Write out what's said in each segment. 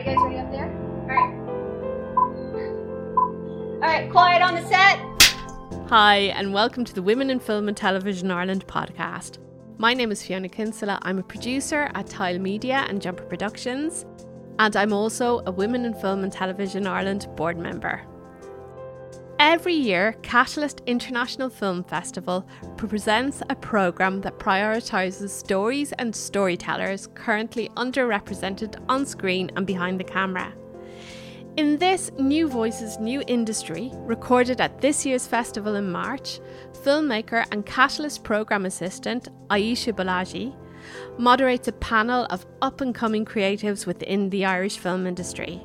Are you guys ready up there? Alright. Alright, quiet on the set. Hi, and welcome to the Women in Film and Television Ireland podcast. My name is Fiona Kinsella. I'm a producer at Tile Media and Jumper Productions, and I'm also a Women in Film and Television Ireland board member. Every year, Catalyst International Film Festival presents a programme that prioritises stories and storytellers currently underrepresented on screen and behind the camera. In this New Voices New Industry, recorded at this year's festival in March, filmmaker and Catalyst programme assistant Aisha Bolaji moderates a panel of up and coming creatives within the Irish film industry.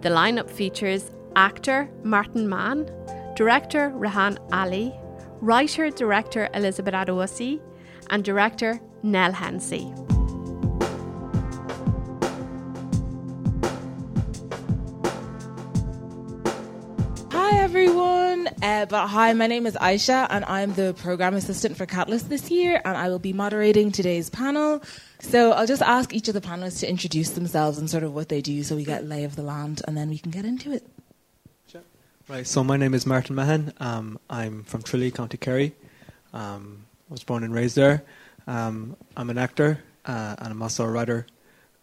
The lineup features actor Martin Mahon, director Rehan Ali, writer director Elizabeth Adewusi, and director Nell Hensey. Hi everyone. Uh, but hi, my name is Aisha, and I'm the program assistant for Catalyst this year, and I will be moderating today's panel. So I'll just ask each of the panelists to introduce themselves and sort of what they do, so we get lay of the land, and then we can get into it. Right, so my name is Martin Mahon. Um, I'm from Tralee, County Kerry. Um, I was born and raised there. Um, I'm an actor uh, and I'm also a writer.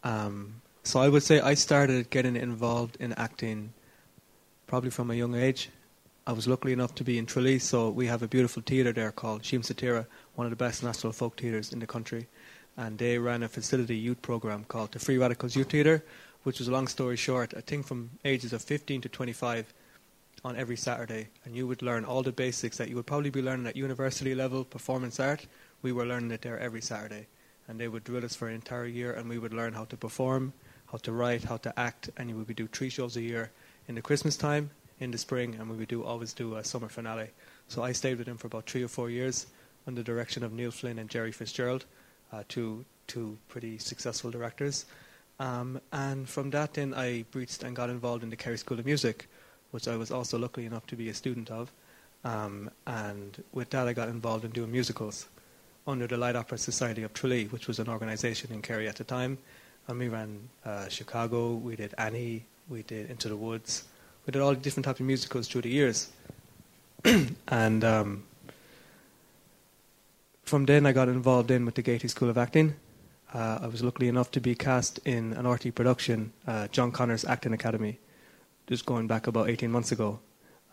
Um, so I would say I started getting involved in acting probably from a young age. I was lucky enough to be in Tralee, so we have a beautiful theatre there called Siamsa Tíre, one of the best national folk theatres in the country. And they ran a facility youth programme called the Free Radicals Youth Theatre, which was a long story short, I think from ages of 15 to 25 on every Saturday, and you would learn all the basics that you would probably be learning at university level, performance art. We were learning it there every Saturday, and they would drill us for an entire year, and we would learn how to perform, how to write, how to act, and we would do three shows a year in the Christmas time, in the spring, and we would do always do a summer finale. So I stayed with him for about three or four years under the direction of Neil Flynn and Jerry Fitzgerald, uh, two two pretty successful directors. Um, and from that, then I breached and got involved in the Kerry School of Music, which I was also lucky enough to be a student of. Um, and with that, I got involved in doing musicals under the Light Opera Society of Tralee, which was an organisation in Kerry at the time. And we ran uh, Chicago, we did Annie, we did Into the Woods, we did all different types of musicals through the years. and um, from then, I got involved in with the Gaiety School of Acting. Uh, I was lucky enough to be cast in an RTE production, uh, John Connors Acting Academy just going back about 18 months ago,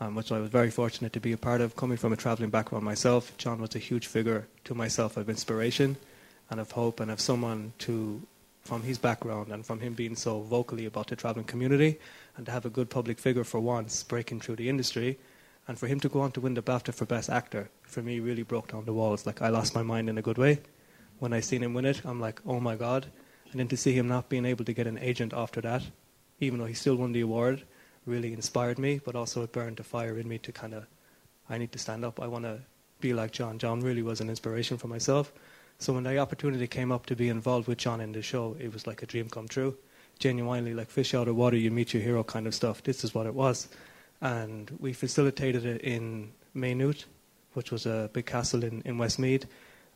um, which I was very fortunate to be a part of. Coming from a traveling background myself, John was a huge figure to myself of inspiration and of hope and of someone to, from his background and from him being so vocally about the traveling community and to have a good public figure for once breaking through the industry and for him to go on to win the BAFTA for Best Actor, for me, really broke down the walls. Like, I lost my mind in a good way. When I seen him win it, I'm like, oh my God. And then to see him not being able to get an agent after that, even though he still won the award, really inspired me, but also it burned a fire in me to kind of, I need to stand up. I want to be like John. John really was an inspiration for myself. So when the opportunity came up to be involved with John in the show, it was like a dream come true. Genuinely, like fish out of water, you meet your hero kind of stuff. This is what it was. And we facilitated it in Maynooth, which was a big castle in, in Westmeath.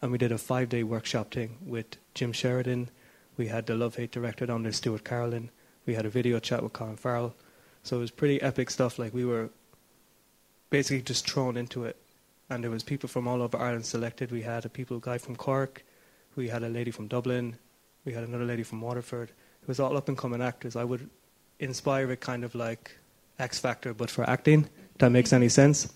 And we did a five day workshop thing with Jim Sheridan. We had the Love Hate director down there, Stuart Carolan. We had a video chat with Colin Farrell. So it was pretty epic stuff. Like we were basically just thrown into it, and there was people from all over Ireland selected. We had a people guy from Cork, we had a lady from Dublin, we had another lady from Waterford. It was all up and coming actors. I would inspire it kind of like X Factor, but for acting. That makes any sense.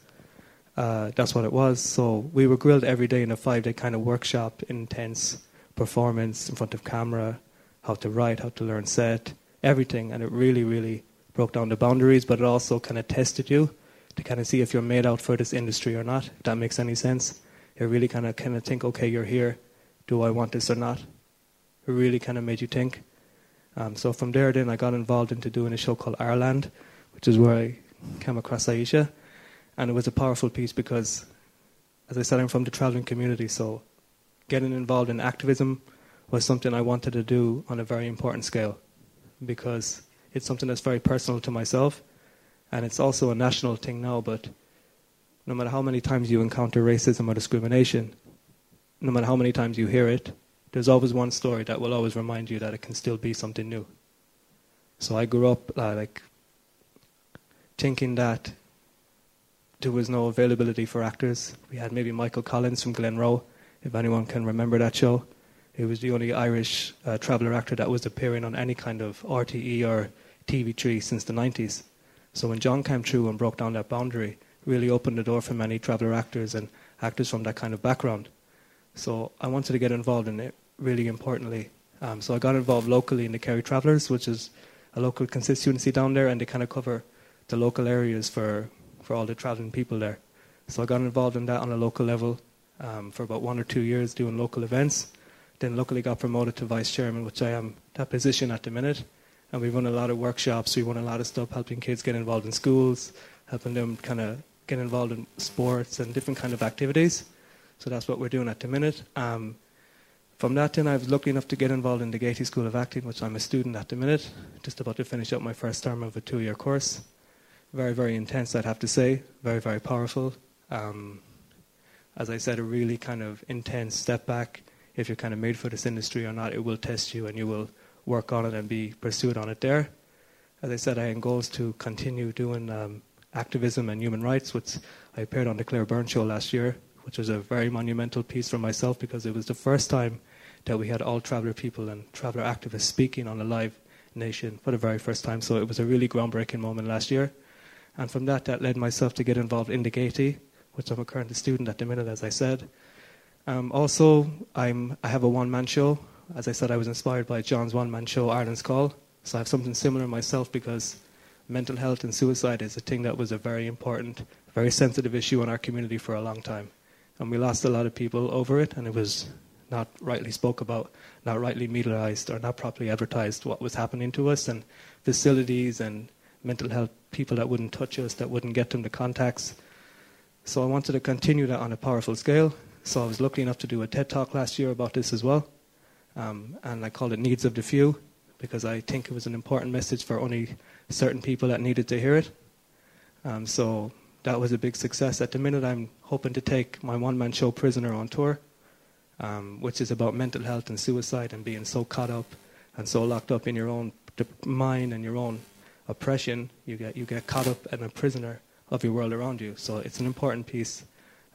Uh, that's what it was. So we were grilled every day in a five-day kind of workshop, intense performance in front of camera, how to write, how to learn set, everything, and it really, really broke down the boundaries, but it also kind of tested you to kind of see if you're made out for this industry or not. If that makes any sense. It really kind of kind of think, okay, you're here. Do I want this or not? It really kind of made you think. Um, so from there, then I got involved into doing a show called Ireland, which is where I came across Aisha, and it was a powerful piece because, as I said, I'm from the traveling community, so getting involved in activism was something I wanted to do on a very important scale because it's something that's very personal to myself, and it's also a national thing now. But no matter how many times you encounter racism or discrimination, no matter how many times you hear it, there's always one story that will always remind you that it can still be something new. So I grew up uh, like thinking that there was no availability for actors. We had maybe Michael Collins from Glenroe, if anyone can remember that show. He was the only Irish uh, traveller actor that was appearing on any kind of RTE or TV3 since the 90s. So when John came through and broke down that boundary, really opened the door for many traveller actors and actors from that kind of background. So I wanted to get involved in it really importantly. Um, so I got involved locally in the Kerry Travellers, which is a local constituency down there, and they kind of cover the local areas for, for all the travelling people there. So I got involved in that on a local level um, for about one or two years doing local events. Then luckily got promoted to vice chairman, which I am that position at the minute. And we run a lot of workshops. We run a lot of stuff helping kids get involved in schools, helping them kind of get involved in sports and different kind of activities. So that's what we're doing at the minute. Um, from that then I was lucky enough to get involved in the Gaiety School of Acting, which I'm a student at the minute, just about to finish up my first term of a two-year course. Very, very intense, I'd have to say. Very, very powerful. Um, as I said, a really kind of intense step back. If you're kind of made for this industry or not, it will test you and you will work on it and be pursued on it there. As I said, I have goals to continue doing um, activism and human rights, which I appeared on the Claire Byrne show last year, which was a very monumental piece for myself because it was the first time that we had all traveller people and traveller activists speaking on a live nation for the very first time. So it was a really groundbreaking moment last year. And from that, that led myself to get involved in the Gaiety, which I'm a current student at the minute, as I said. Um, also, I'm, I have a one-man show. As I said, I was inspired by John's one-man show, Ireland's Call. So I have something similar myself because mental health and suicide is a thing that was a very important, very sensitive issue in our community for a long time. And we lost a lot of people over it, and it was not rightly spoke about, not rightly medialized, or not properly advertised what was happening to us, and facilities and mental health people that wouldn't touch us, that wouldn't get them the contacts. So I wanted to continue that on a powerful scale. So I was lucky enough to do a TED talk last year about this as well. Um, and I called it Needs of the Few because I think it was an important message for only certain people that needed to hear it. Um, so that was a big success. At the minute, I'm hoping to take my one man show Prisoner on tour, um, which is about mental health and suicide and being so caught up and so locked up in your own mind and your own oppression. You get, you get caught up and a prisoner of your world around you. So it's an important piece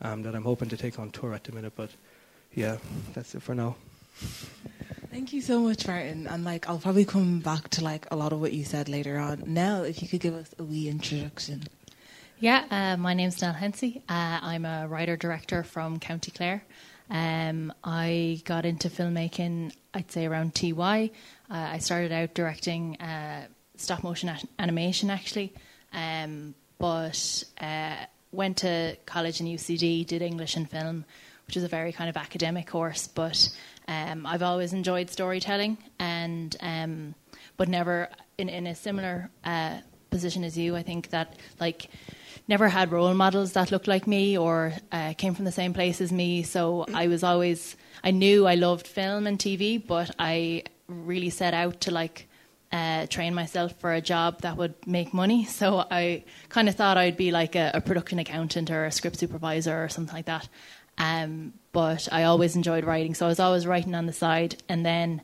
um, that I'm hoping to take on tour at the minute. But yeah, that's it for now. Thank you so much, Martin. And like, I'll probably come back to like a lot of what you said later on. Now, if you could give us a wee introduction. Yeah, uh, my name's Nell Hensey. Uh, I'm a writer director from County Clare. Um, I got into filmmaking, I'd say around TY. Uh, I started out directing uh, stop motion animation actually, um, but uh, went to college in UCD, did English and film, which is a very kind of academic course. But um, I've always enjoyed storytelling, and um, but never in in a similar uh, position as you. I think that like never had role models that looked like me or uh, came from the same place as me. So I was always I knew I loved film and TV, but I really set out to like uh, train myself for a job that would make money. So I kind of thought I'd be like a, a, production accountant or a script supervisor or something like that. Um, but I always enjoyed writing, so I was always writing on the side, and then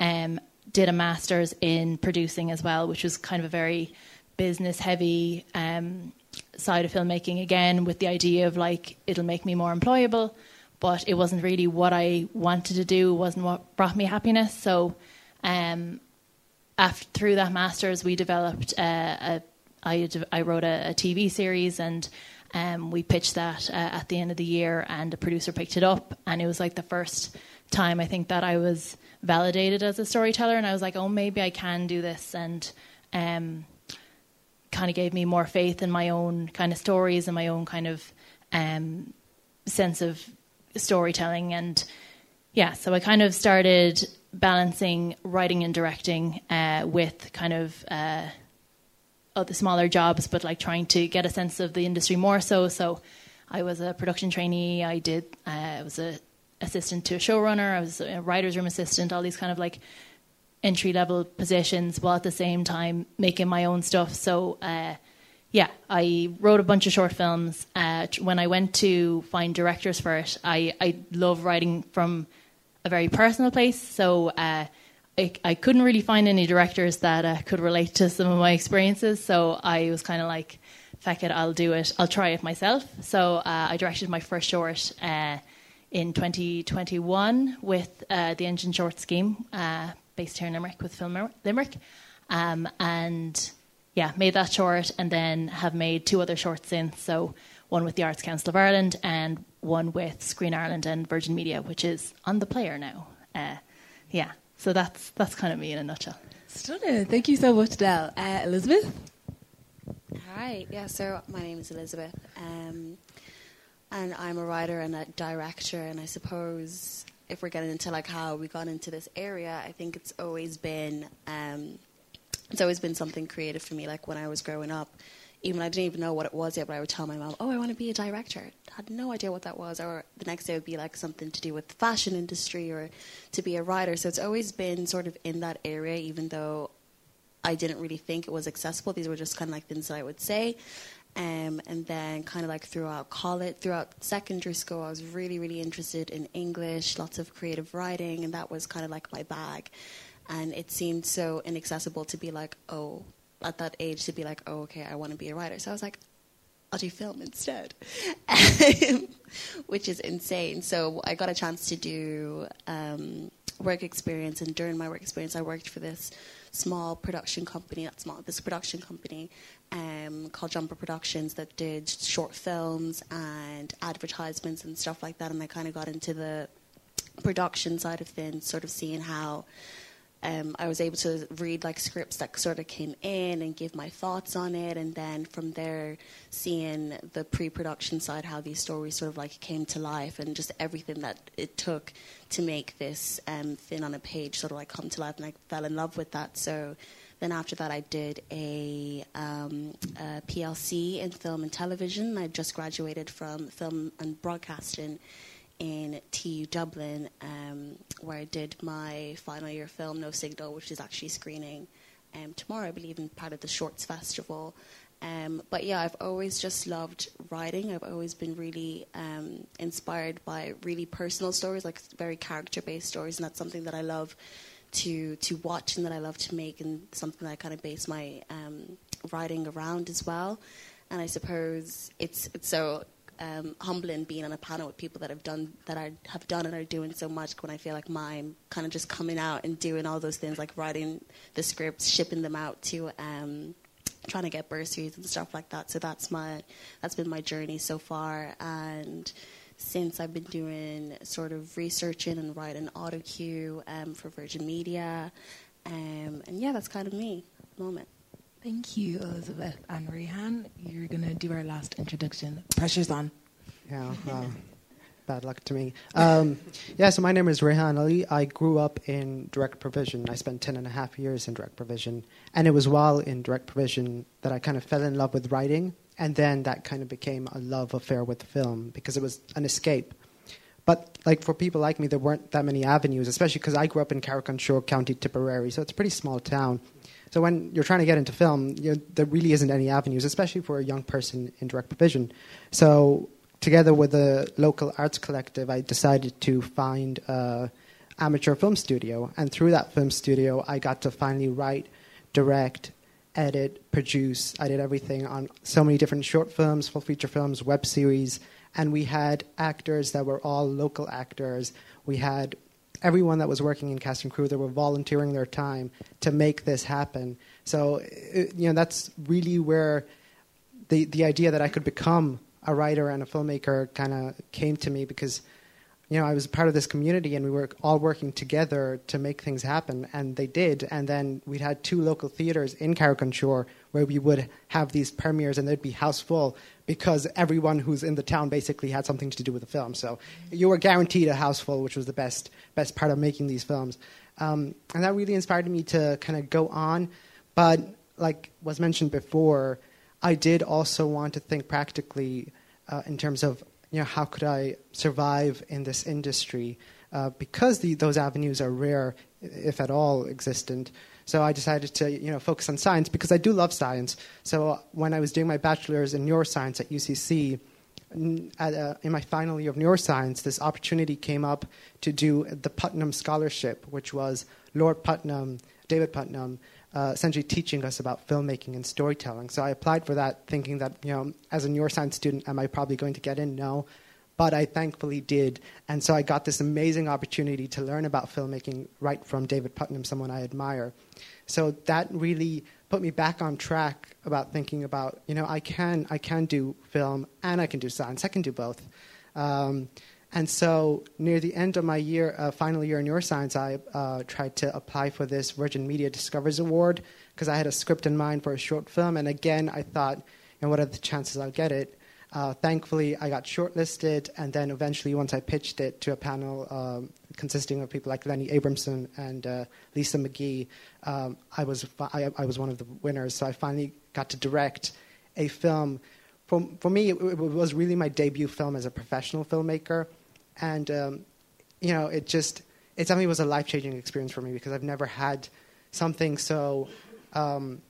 um, did a master's in producing as well, which was kind of a very business heavy um, side of filmmaking. Again, with the idea of like it'll make me more employable, but it wasn't really what I wanted to do. Wasn't what brought me happiness. So um, after through that masters, we developed uh, a. I, I wrote a, a TV series and um, we pitched that uh, at the end of the year, and a producer picked it up, and it was like the first time I think that I was validated as a storyteller, and I was like, oh, maybe I can do this, and um, kind of gave me more faith in my own kind of stories and my own kind of um, sense of storytelling, and yeah, so I kind of started balancing writing and directing uh, with kind of uh, the smaller jobs, but like trying to get a sense of the industry more so. So I was a production trainee. I did. Uh, I was a assistant to a showrunner. I was a writer's room assistant. All these kind of like entry level positions, while at the same time making my own stuff. So. Uh, yeah, I wrote a bunch of short films. Uh, when I went to find directors for it, I, I love writing from a very personal place. So uh, I, I couldn't really find any directors that uh, could relate to some of my experiences. So I was kind of like, "Fuck it, I'll do it. I'll try it myself." So uh, I directed my first short uh, in 2021 with uh, the Engine Short Scheme, uh, based here in Limerick with Film Limerick, um, and yeah, made that short, and then have made two other shorts since. So one with the Arts Council of Ireland and one with Screen Ireland and Virgin Media, which is on the player now. Uh, yeah, so that's that's kind of me in a nutshell. Stunning. Thank you so much, Del. Uh, Elizabeth? Hi. Yeah, so my name is Elizabeth. Um, and I'm a writer and a director, and I suppose if we're getting into like how we got into this area, I think it's always been um, it's always been something creative for me. Like when I was growing up, even I didn't even know what it was yet, but I would tell my mom, "Oh, I want to be a director." I had no idea what that was. Or the next day would be like something to do with the fashion industry or to be a writer. So it's always been sort of in that area, even though I didn't really think it was accessible. These were just kind of like things that I would say. Um, and then kind of like throughout college, throughout secondary school, I was really, really interested in English, lots of creative writing, and that was kind of like my bag. And it seemed so inaccessible to be like, oh, at that age to be like, oh, okay, I want to be a writer. So I was like, I'll do film instead, which is insane. So I got a chance to do um, work experience, and during my work experience, I worked for this small production company, not small, this production company um, called Jumper Productions that did short films and advertisements and stuff like that. And I kind of got into the production side of things, sort of seeing how um, I was able to read like scripts that sort of came in and give my thoughts on it, and then from there, seeing the pre-production side, how these stories sort of like came to life, and just everything that it took to make this um, thing on a page sort of like come to life, and I fell in love with that. So then after that, I did a, um, a PLC in film and television. I just graduated from film and broadcasting in TU Dublin, um, where I did my final year film, No Signal, which is actually screening um, tomorrow, I believe, in part of the Shorts Festival. Um, but yeah, I've always just loved writing. I've always been really um, inspired by really personal stories, like very character based stories, and that's something that I love to to watch and that I love to make, and something that I kind of base my um, writing around as well. And I suppose it's it's so um, humbling being on a panel with people that have done that I have done and are doing so much. When I feel like mine kind of just coming out and doing all those things, like writing the scripts, shipping them out to. Um, trying to get bursaries and stuff like that so that's my that's been my journey so far and since I've been doing sort of researching and writing auto cue um, for Virgin Media um, and yeah that's kind of me moment Thank you, Elizabeth and Rehan. You're going to do our last introduction. Pressure's on. Yeah, bad luck to me. Um, yeah, so my name is Rehan Ali. I grew up in direct provision. I spent 10 and a half years in direct provision. And it was while in direct provision that I kind of fell in love with writing. And then that kind of became a love affair with film because it was an escape. But like for people like me, there weren't that many avenues, especially because I grew up in Carrick-on-Suir, County Tipperary, so it's a pretty small town. So when you're trying to get into film, you know, there really isn't any avenues, especially for a young person in direct provision. So together with a local arts collective, I decided to find an amateur film studio, and through that film studio, I got to finally write, direct, edit, produce. I did everything on so many different short films, full feature films, web series, and we had actors that were all local actors. We had everyone that was working in cast and crew that were volunteering their time to make this happen. So, uh, you know, that's really where the the idea that I could become a writer and a filmmaker kind of came to me because you know, I was part of this community and we were all working together to make things happen, and they did. And then we had two local theatres in Carrick-on-Suir where we would have these premieres and they'd be house full because everyone who's in the town basically had something to do with the film. So you were guaranteed a house full, which was the best, best part of making these films. Um, and that really inspired me to kind of go on. But like was mentioned before, I did also want to think practically uh, in terms of you know, how could I survive in this industry? Uh, because the, those avenues are rare, if at all existent. So I decided to, you know, focus on science because I do love science. So when I was doing my bachelor's in neuroscience at UCC, at, uh, in my final year of neuroscience, this opportunity came up to do the Puttnam Scholarship, which was Lord Puttnam, David Puttnam, uh, essentially teaching us about filmmaking and storytelling. So I applied for that, thinking that you know, as a neuroscience student, am I probably going to get in? No, but I thankfully did, and so I got this amazing opportunity to learn about filmmaking right from David Puttnam, someone I admire. So that really put me back on track about thinking about you know I can I can do film and I can do science. I can do both. Um, and so near the end of my year, uh, final year in neuroscience, I uh, tried to apply for this Virgin Media Discoveries Award because I had a script in mind for a short film. And again, I thought, you know, what are the chances I'll get it? Uh, thankfully, I got shortlisted, and then eventually, once I pitched it to a panel um, consisting of people like Lenny Abrahamson and uh, Lisa McGee, um, I was I, I, was one of the winners. So I finally got to direct a film. For, for me, it, it was really my debut film as a professional filmmaker, and um, you know, it just it definitely was a life changing experience for me because I've never had something so um,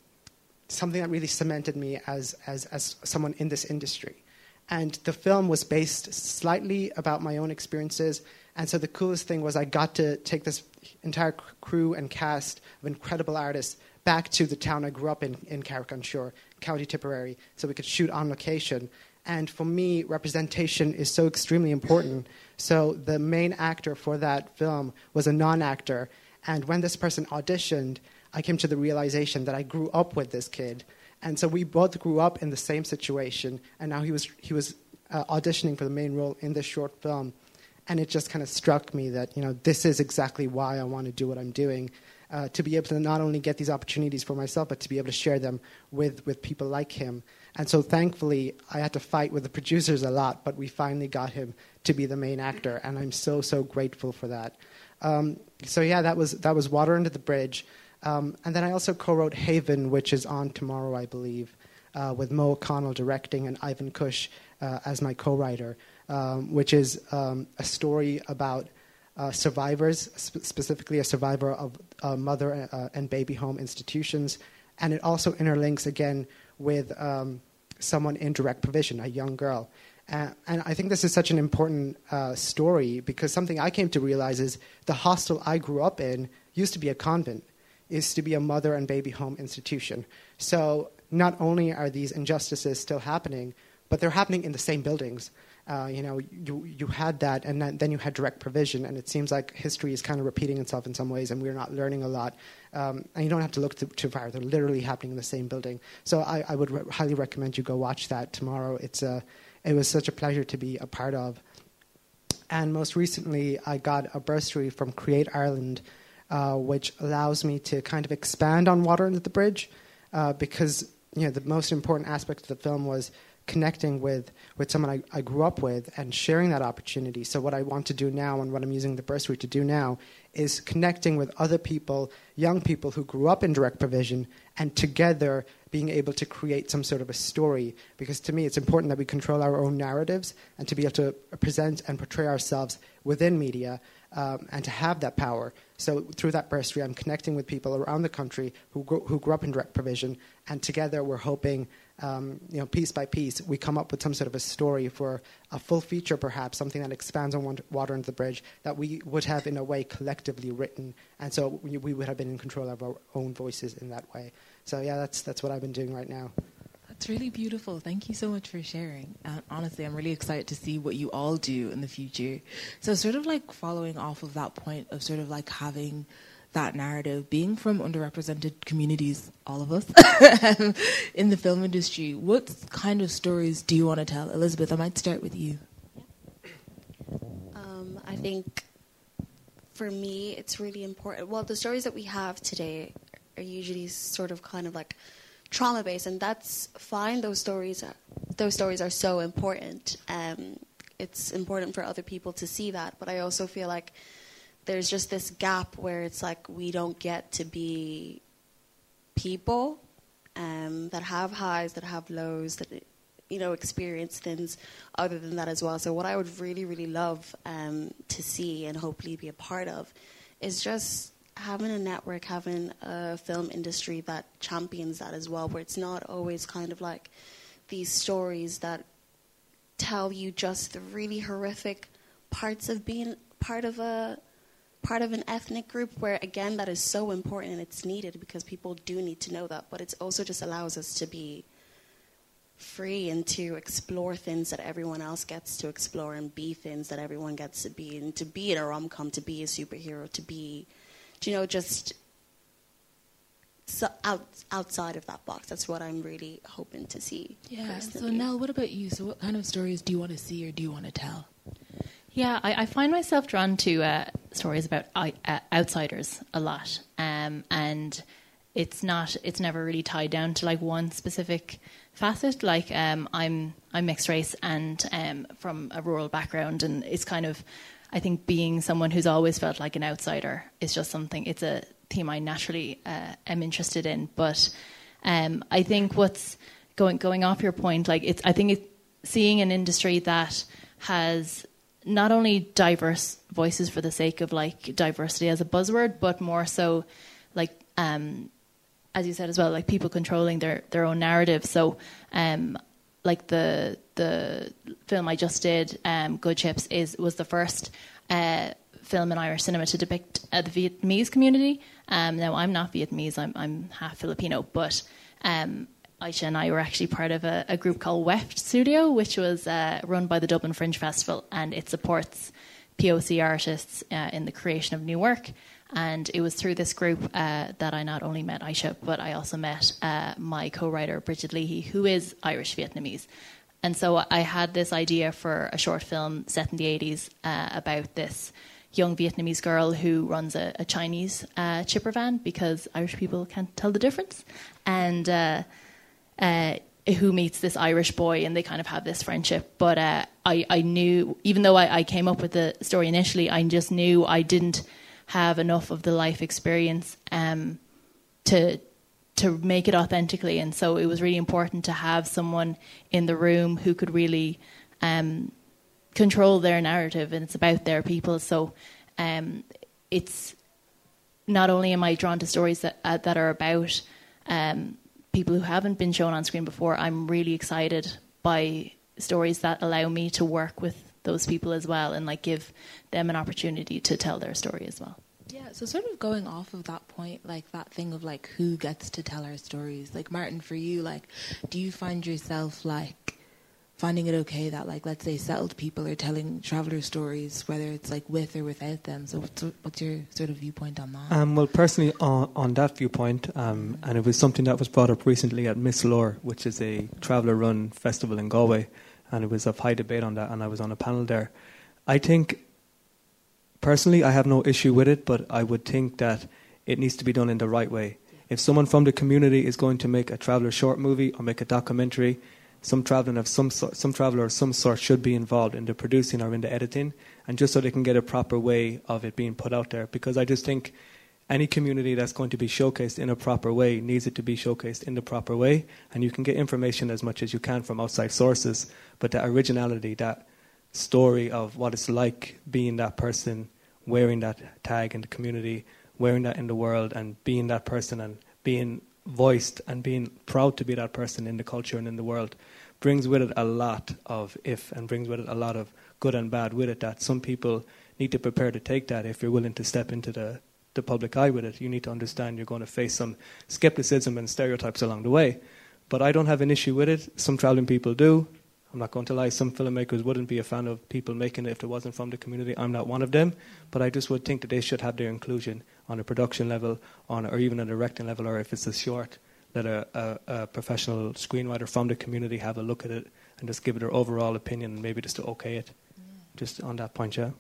something that really cemented me as as as someone in this industry. And the film was based slightly about my own experiences. And so the coolest thing was I got to take this entire crew and cast of incredible artists back to the town I grew up in, in Carrick-on-Suir, County Tipperary, so we could shoot on location. And for me, representation is so extremely important. So the main actor for that film was a non actor. And when this person auditioned, I came to the realization that I grew up with this kid and so we both grew up in the same situation, and now he was, he was uh, auditioning for the main role in this short film. And it just kind of struck me that, you know, this is exactly why I want to do what I'm doing. Uh, to be able to not only get these opportunities for myself, but to be able to share them with, with people like him. And so thankfully, I had to fight with the producers a lot, but we finally got him to be the main actor, and I'm so, so grateful for that. Um, so yeah, that was, that was Water Under the Bridge. Um, and then I also co wrote Haven, which is on tomorrow, I believe, uh, with Mo O'Connell directing and Ivan Kush uh, as my co writer, um, which is um, a story about uh, survivors, sp- specifically a survivor of uh, mother uh, and baby home institutions. And it also interlinks again with um, someone in direct provision, a young girl. Uh, and I think this is such an important uh, story because something I came to realize is the hostel I grew up in used to be a convent used to be a mother and baby home institution. So not only are these injustices still happening, but they're happening in the same buildings. Uh, you know, you, you had that, and then, then, you had direct provision, and it seems like history is kind of repeating itself in some ways, and we're not learning a lot. Um, and you don't have to look too, far; they're literally happening in the same building. So I, I would re- highly recommend you go watch that tomorrow. It's a, it was such a pleasure to be a part of. And most recently, I got a bursary from Create Ireland uh, which allows me to kind of expand on Water Under the Bridge uh, because you know the most important aspect of the film was connecting with, with someone I, I, grew up with and sharing that opportunity. So, what I want to do now and what I'm using the bursary to do now is connecting with other people, young people who grew up in direct provision, and together being able to create some sort of a story. Because to me, it's important that we control our own narratives and to be able to present and portray ourselves within media um, and to have that power. So through that bursary, I'm connecting with people around the country who grew, who grew up in direct provision, and together we're hoping, um, you know, piece by piece, we come up with some sort of a story for a full feature, perhaps something that expands on water under the bridge that we would have in a way collectively written, and so we, we would have been in control of our own voices in that way. So yeah, that's that's what I've been doing right now. That's really beautiful. Thank you so much for sharing. Uh, honestly, I'm really excited to see what you all do in the future. So, sort of like following off of that point of sort of like having that narrative, being from underrepresented communities, all of us in the film industry, what kind of stories do you want to tell? Elizabeth, I might start with you. Um, I think for me, it's really important. Well, the stories that we have today are usually sort of kind of like trauma based, and that's fine. Those stories, are, those stories are so important. Um, it's important for other people to see that, but I also feel like there's just this gap where it's like we don't get to be people um, that have highs, that have lows, that you know experience things other than that as well. So what I would really, really love um, to see and hopefully be a part of is just having a network, having a film industry that champions that as well, where it's not always kind of like these stories that tell you just the really horrific parts of being part of a part of an ethnic group where again that is so important and it's needed because people do need to know that but it also just allows us to be free and to explore things that everyone else gets to explore and be things that everyone gets to be and to be in a rom-com to be a superhero to be you know just so out, outside of that box that's what i'm really hoping to see Yeah. personally. So Nell, what about you? So what kind of stories do you want to see or do you want to tell? Yeah, I, I find myself drawn to uh, stories about uh, outsiders a lot, um, and it's not it's never really tied down to like one specific facet. Like um, I'm I'm mixed race and um, from a rural background, and it's kind of I think being someone who's always felt like an outsider is just something. It's a theme I naturally uh, am interested in, but um, I think what's going going off your point, like it's I think it, seeing an industry that has not only diverse voices for the sake of like diversity as a buzzword, but more so like um, as you said as well, like people controlling their their own narrative. So um, like the the film I just did, um, Good Chips, is was the first uh, film in Irish cinema to depict uh, the Vietnamese community. Um, now I'm not Vietnamese; I'm I'm half Filipino, but um, Aisha and I were actually part of a, a group called Weft Studio, which was uh, run by the Dublin Fringe Festival, and it supports POC artists uh, in the creation of new work. And it was through this group uh, that I not only met Aisha, but I also met uh, my co-writer Bridget Leahy, who is Irish Vietnamese. And so I had this idea for a short film set in the 80s uh, about this young Vietnamese girl who runs a, a Chinese uh, chipper van because Irish people can't tell the difference. And uh, who meets this Irish boy, and they kind of have this friendship. But uh, I, I knew, even though I, I came up with the story initially, I just knew I didn't have enough of the life experience um, to to make it authentically, and so it was really important to have someone in the room who could really um, control their narrative, and it's about their people. So um, it's not only am I drawn to stories that uh, that are about um, people who haven't been shown on screen before, I'm really excited by stories that allow me to work with those people as well and like give them an opportunity to tell their story as well. Yeah, so sort of going off of that point, like that thing of like who gets to tell our stories. Like Martin, for you, like, do you find yourself like finding it okay that like let's say settled people are telling traveller stories, whether it's like with or without them? So what's, what's your sort of viewpoint on that? Um, well, personally, on, on that viewpoint, um, and it was something that was brought up recently at Misleór, which is a traveller run festival in Galway, and it was of high debate on that, and I was on a panel there. I think, personally, I have no issue with it, but I would think that it needs to be done in the right way. If someone from the community is going to make a traveller short movie or make a documentary, some traveller of some sort, some traveller of some sort should be involved in the producing or in the editing, and just so they can get a proper way of it being put out there. Because I just think any community that's going to be showcased in a proper way needs it to be showcased in the proper way, and you can get information as much as you can from outside sources, but that originality, that story of what it's like being that person, wearing that tag in the community, wearing that in the world, and being that person, and being voiced and being proud to be that person in the culture and in the world brings with it a lot of if and brings with it a lot of good and bad with it that some people need to prepare to take that if you're willing to step into the, the public eye with it. You need to understand you're going to face some skepticism and stereotypes along the way. But I don't have an issue with it. Some traveling people do. I'm not going to lie, some filmmakers wouldn't be a fan of people making it if it wasn't from the community. I'm not one of them. But I just would think that they should have their inclusion on a production level, on or even a directing level, or if it's a short, let a, a, a professional screenwriter from the community have a look at it and just give it their overall opinion and maybe just to okay it. Just on that point, yeah.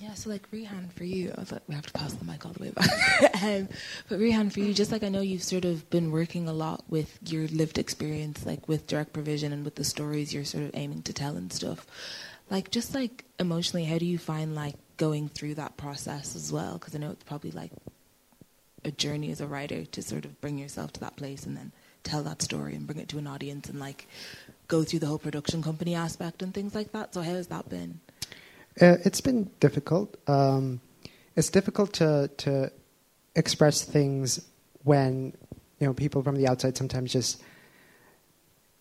Yeah, so like Rehan, for you, I was like, we have to pass the mic all the way back. um, but Rehan, for you, just like I know you've sort of been working a lot with your lived experience, like with direct provision and with the stories you're sort of aiming to tell and stuff. Like, just like emotionally, how do you find like going through that process as well? Because I know it's probably like a journey as a writer to sort of bring yourself to that place and then tell that story and bring it to an audience and like go through the whole production company aspect and things like that. So, how has that been? Uh, it's been difficult. Um, it's difficult to to express things when you know people from the outside sometimes just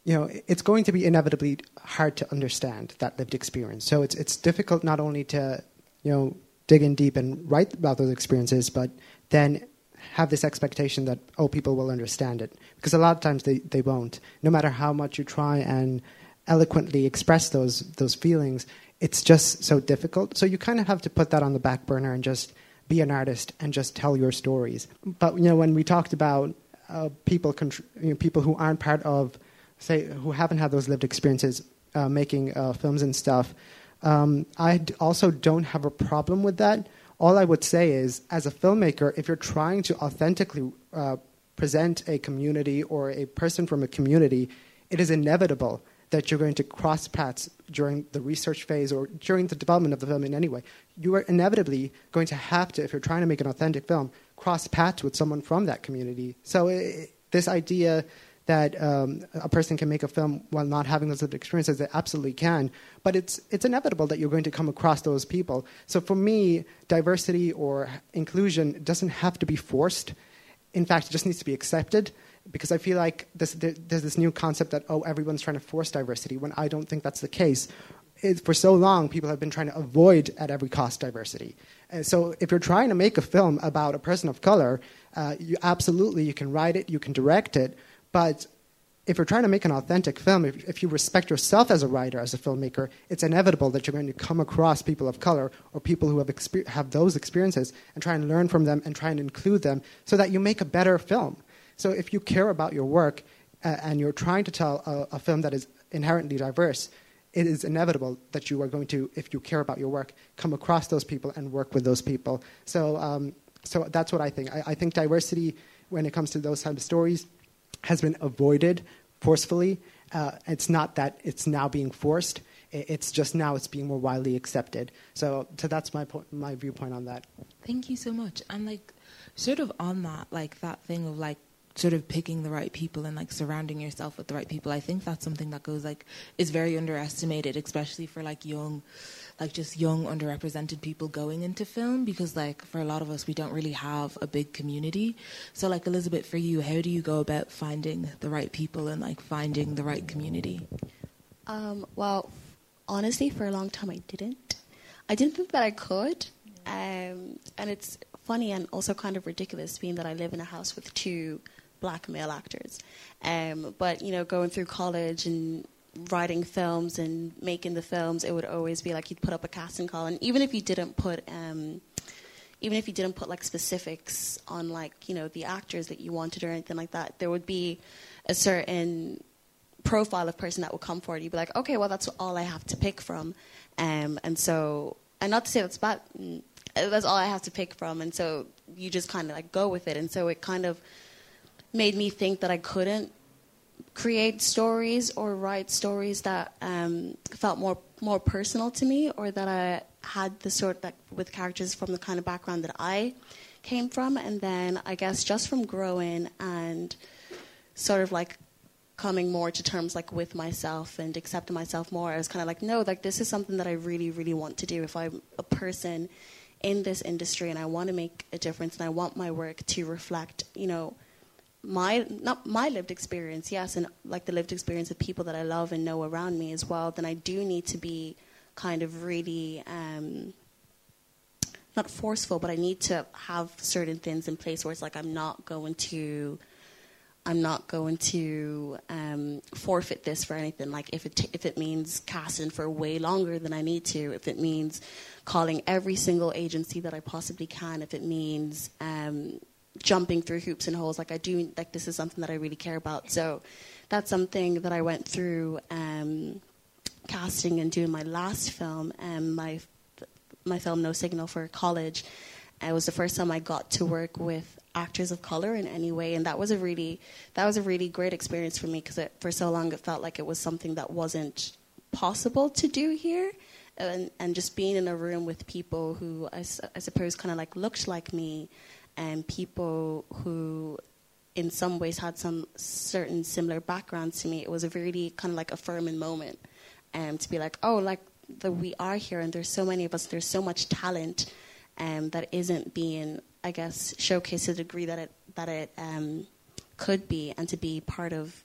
you know, it's going to be inevitably hard to understand that lived experience. So it's it's difficult not only to, you know, dig in deep and write about those experiences, but then have this expectation that oh people will understand it because a lot of times they, they won't no matter how much you try and eloquently express those those feelings it's just so difficult. So you kind of have to put that on the back burner and just be an artist and just tell your stories. But you know when we talked about uh, people contr- you know, people who aren't part of say who haven't had those lived experiences uh, making uh, films and stuff um, I also don't have a problem with that. All I would say is, as a filmmaker, if you're trying to authentically uh, present a community or a person from a community, it is inevitable that you're going to cross paths during the research phase or during the development of the film in any way. You are inevitably going to have to, if you're trying to make an authentic film, cross paths with someone from that community. So it, this idea that um, a person can make a film while not having those lived experiences. They absolutely can, but it's it's inevitable that you're going to come across those people. So for me, diversity or inclusion doesn't have to be forced. In fact, it just needs to be accepted. Because I feel like this, there's this new concept that oh everyone's trying to force diversity when I don't think that's the case. It, for so long, people have been trying to avoid at every cost diversity. And so, if you're trying to make a film about a person of color, uh, you absolutely you can write it, you can direct it, but if you're trying to make an authentic film, if, if, you respect yourself as a writer, as a filmmaker, it's inevitable that you're going to come across people of color or people who have, exper- have those experiences and try and learn from them and try and include them so that you make a better film. So if you care about your work uh, and you're trying to tell a, a film that is inherently diverse, it is inevitable that you are going to, if you care about your work, come across those people and work with those people. So, um, so that's what I think. I, I think diversity, when it comes to those types of stories, has been avoided forcefully. Uh, it's not that it's now being forced. It's just now it's being more widely accepted. So, so that's my my viewpoint on that. Thank you so much. And like, sort of on that, like that thing of like sort of picking the right people and like surrounding yourself with the right people. I think that's something that goes like is very underestimated, especially for like young like just young underrepresented people going into film because like for a lot of us we don't really have a big community. So like elizabeth for you how do you go about finding the right people and like finding the right community? Um, well honestly for a long time i didn't. I didn't think that i could um, and it's funny and also kind of ridiculous being that i live in a house with two black male actors um, but you know going through college and writing films and making the films, it would always be like you'd put up a casting call, and even if you didn't put, um, even if you didn't put like specifics on like you know the actors that you wanted or anything like that, there would be a certain profile of person that would come forward. You'd be like, okay, well that's all I have to pick from, um, and so and not to say that's bad. That's all I have to pick from, and so you just kind of like go with it, and so it kind of made me think that I couldn't create stories or write stories that um, felt more more personal to me, or that I had the sort that with characters from the kind of background that I came from, and then I guess just from growing and sort of like coming more to terms like with myself and accepting myself more, I was kind of like, no, like this is something that I really, really want to do. If I'm a person in this industry and I want to make a difference and I want my work to reflect, you know my not my lived experience, yes, and like the lived experience of people that I love and know around me as well, then I do need to be kind of really um, not forceful, but I need to have certain things in place where it's like I'm not going to I'm not going to um, forfeit this for anything. Like if it t- if it means casting for way longer than I need to, if it means calling every single agency that I possibly can, if it means um, jumping through hoops and holes. Like I do, like this is something that I really care about. So that's something that I went through um, casting and doing my last film, um, my my film No Signal for college. It was the first time I got to work with actors of color in any way, and that was a really that was a really great experience for me because for so long it felt like it was something that wasn't possible to do here. And, and just being in a room with people who I, I suppose kind of like looked like me and people who in some ways had some certain similar backgrounds to me, it was a really kind of like affirming moment um, to be like, oh, like that we are here and there's so many of us, there's so much talent um, that isn't being, I guess, showcased to the degree that it that it um, could be, and to be part of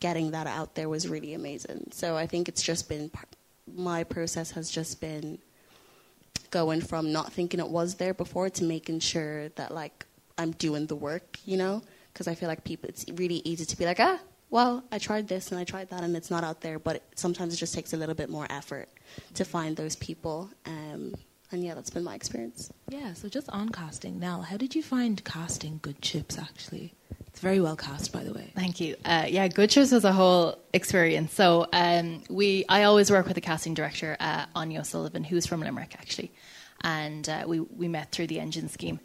getting that out there was really amazing. So I think it's just been my process has just been going from not thinking it was there before to making sure that like I'm doing the work, you know, because I feel like people it's really easy to be like ah well I tried this and I tried that and it's not out there, but sometimes it just takes a little bit more effort to find those people. Um, and yeah, that's been my experience. Yeah, so just on casting, Nell, how did you find casting Good Chips actually? It's very well cast, by the way. Thank you. Uh, yeah, Good Chips was a whole experience. So um, we, I always work with the casting director, uh, Anya Sullivan, who's from Limerick actually, and uh, we we met through the engine scheme.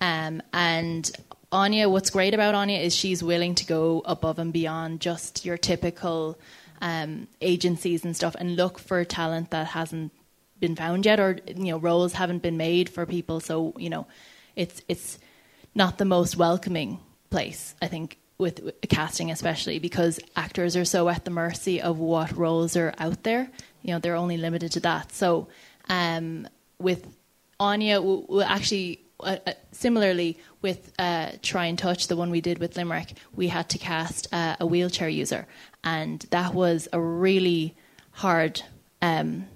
Um, and Anya, what's great about Anya is she's willing to go above and beyond just your typical um, agencies and stuff, and look for talent that hasn't been found yet, or you know roles haven't been made for people. So you know, it's it's not the most welcoming place, I think, with, casting, especially because actors are so at the mercy of what roles are out there. You know, they're only limited to that. So, um, with Anya, we, we actually, uh, uh, similarly with uh, Try and Touch, the one we did with Limerick, we had to cast uh, a wheelchair user, and that was a really hard, um,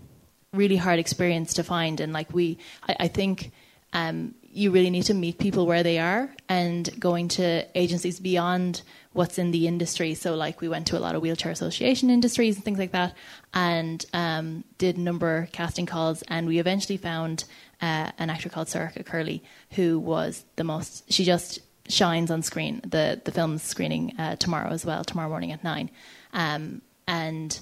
really hard experience to find. And like we, I, I think. Um, you really need to meet people where they are and going to agencies beyond what's in the industry. So, like, we went to a lot of wheelchair association industries and things like that, and um, did number casting calls. And we eventually found uh, an actor called Sorcha Curley, who was the most. She just shines on screen. The the film's screening uh, tomorrow as well, tomorrow morning at nine, um, and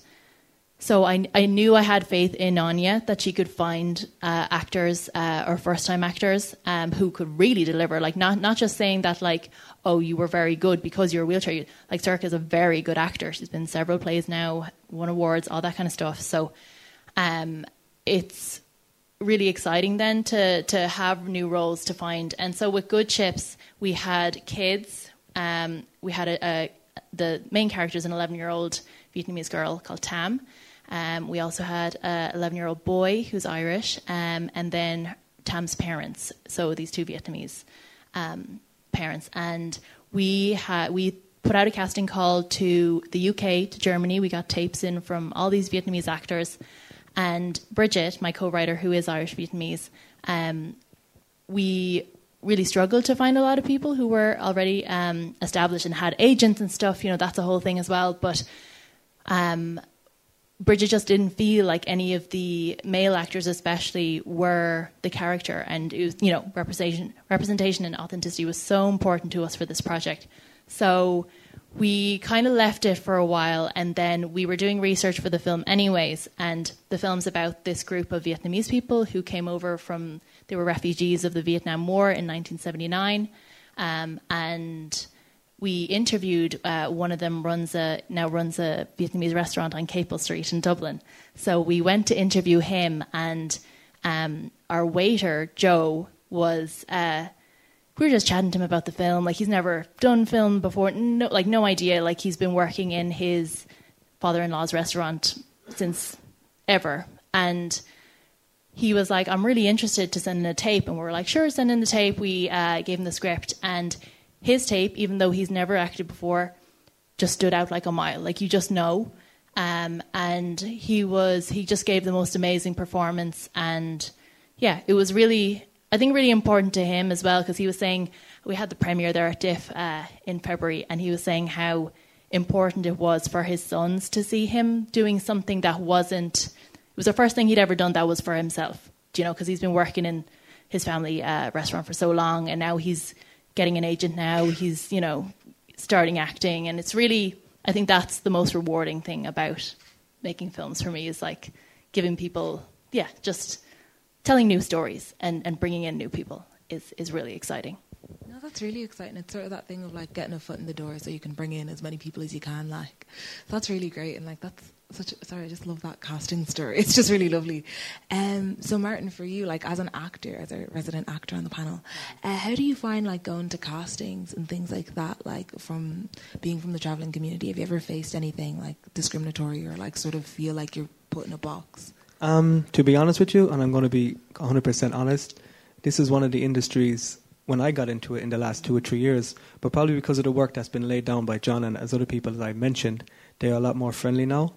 so I, I knew I had faith in Anya that she could find uh, actors uh, or first time actors um, who could really deliver. Like not not just saying that like oh you were very good because you're a wheelchair. Like Sorcha is a very good actor. She's been several plays now, won awards, all that kind of stuff. So um, it's really exciting then to to have new roles to find. And so with Good Chips we had kids. Um, we had a, a the main character is an 11 year old Vietnamese girl called Tam um, we also had an 11 year old boy who's Irish, um, and then Tam's parents, so these two Vietnamese um, parents. And we we put out a casting call to the UK, to Germany. We got tapes in from all these Vietnamese actors. And Bridget, my co writer, who is Irish Vietnamese, um, we really struggled to find a lot of people who were already um, established and had agents and stuff. You know, that's a whole thing as well. But um, Bridget just didn't feel like any of the male actors, especially, were the character, and was, you know, representation, representation and authenticity was so important to us for this project. So we kind of left it for a while, and then we were doing research for the film, anyways. And the film's about this group of Vietnamese people who came over from they were refugees of the Vietnam War in 1979, um, and we interviewed uh, one of them runs a now runs a Vietnamese restaurant on Capel Street in Dublin. So we went to interview him, and um, our waiter Joe was. Uh, we were just chatting to him about the film. Like he's never done film before, no, like no idea. Like he's been working in his father-in-law's restaurant since ever, and he was like, "I'm really interested to send in a tape," and we were like, "Sure, send in the tape." We uh, gave him the script, and his tape, even though he's never acted before, just stood out like a mile. Like you just know. Um, and he was he just gave the most amazing performance and yeah it was really i think really important to him as well because he was saying we had the premiere there at DIFF uh, in february and he was saying how important it was for his sons to see him doing something that wasn't it was the first thing he'd ever done that was for himself Do you know because he's been working in his family uh, restaurant for so long and now he's getting an agent now. He's, you know, starting acting. And it's really, I think that's the most rewarding thing about making films for me is like giving people, yeah, just telling new stories and, and bringing in new people is, is really exciting. No, that's really exciting. It's sort of that thing of like getting a foot in the door so you can bring in as many people as you can. Like, that's really great. And like, that's such sorry, I just love that casting story. It's just really lovely. Um, so Martin, for you, like as an actor, as a resident actor on the panel, uh, how do you find like going to castings and things like that? Like from being from the traveling community, have you ever faced anything like discriminatory or like sort of feel like you're put in a box? Um, to be honest with you, and I'm going to be 100% honest, this is one of the industries when I got into it in the last two or three years, but probably because of the work that's been laid down by John and as other people that I mentioned, they are a lot more friendly now.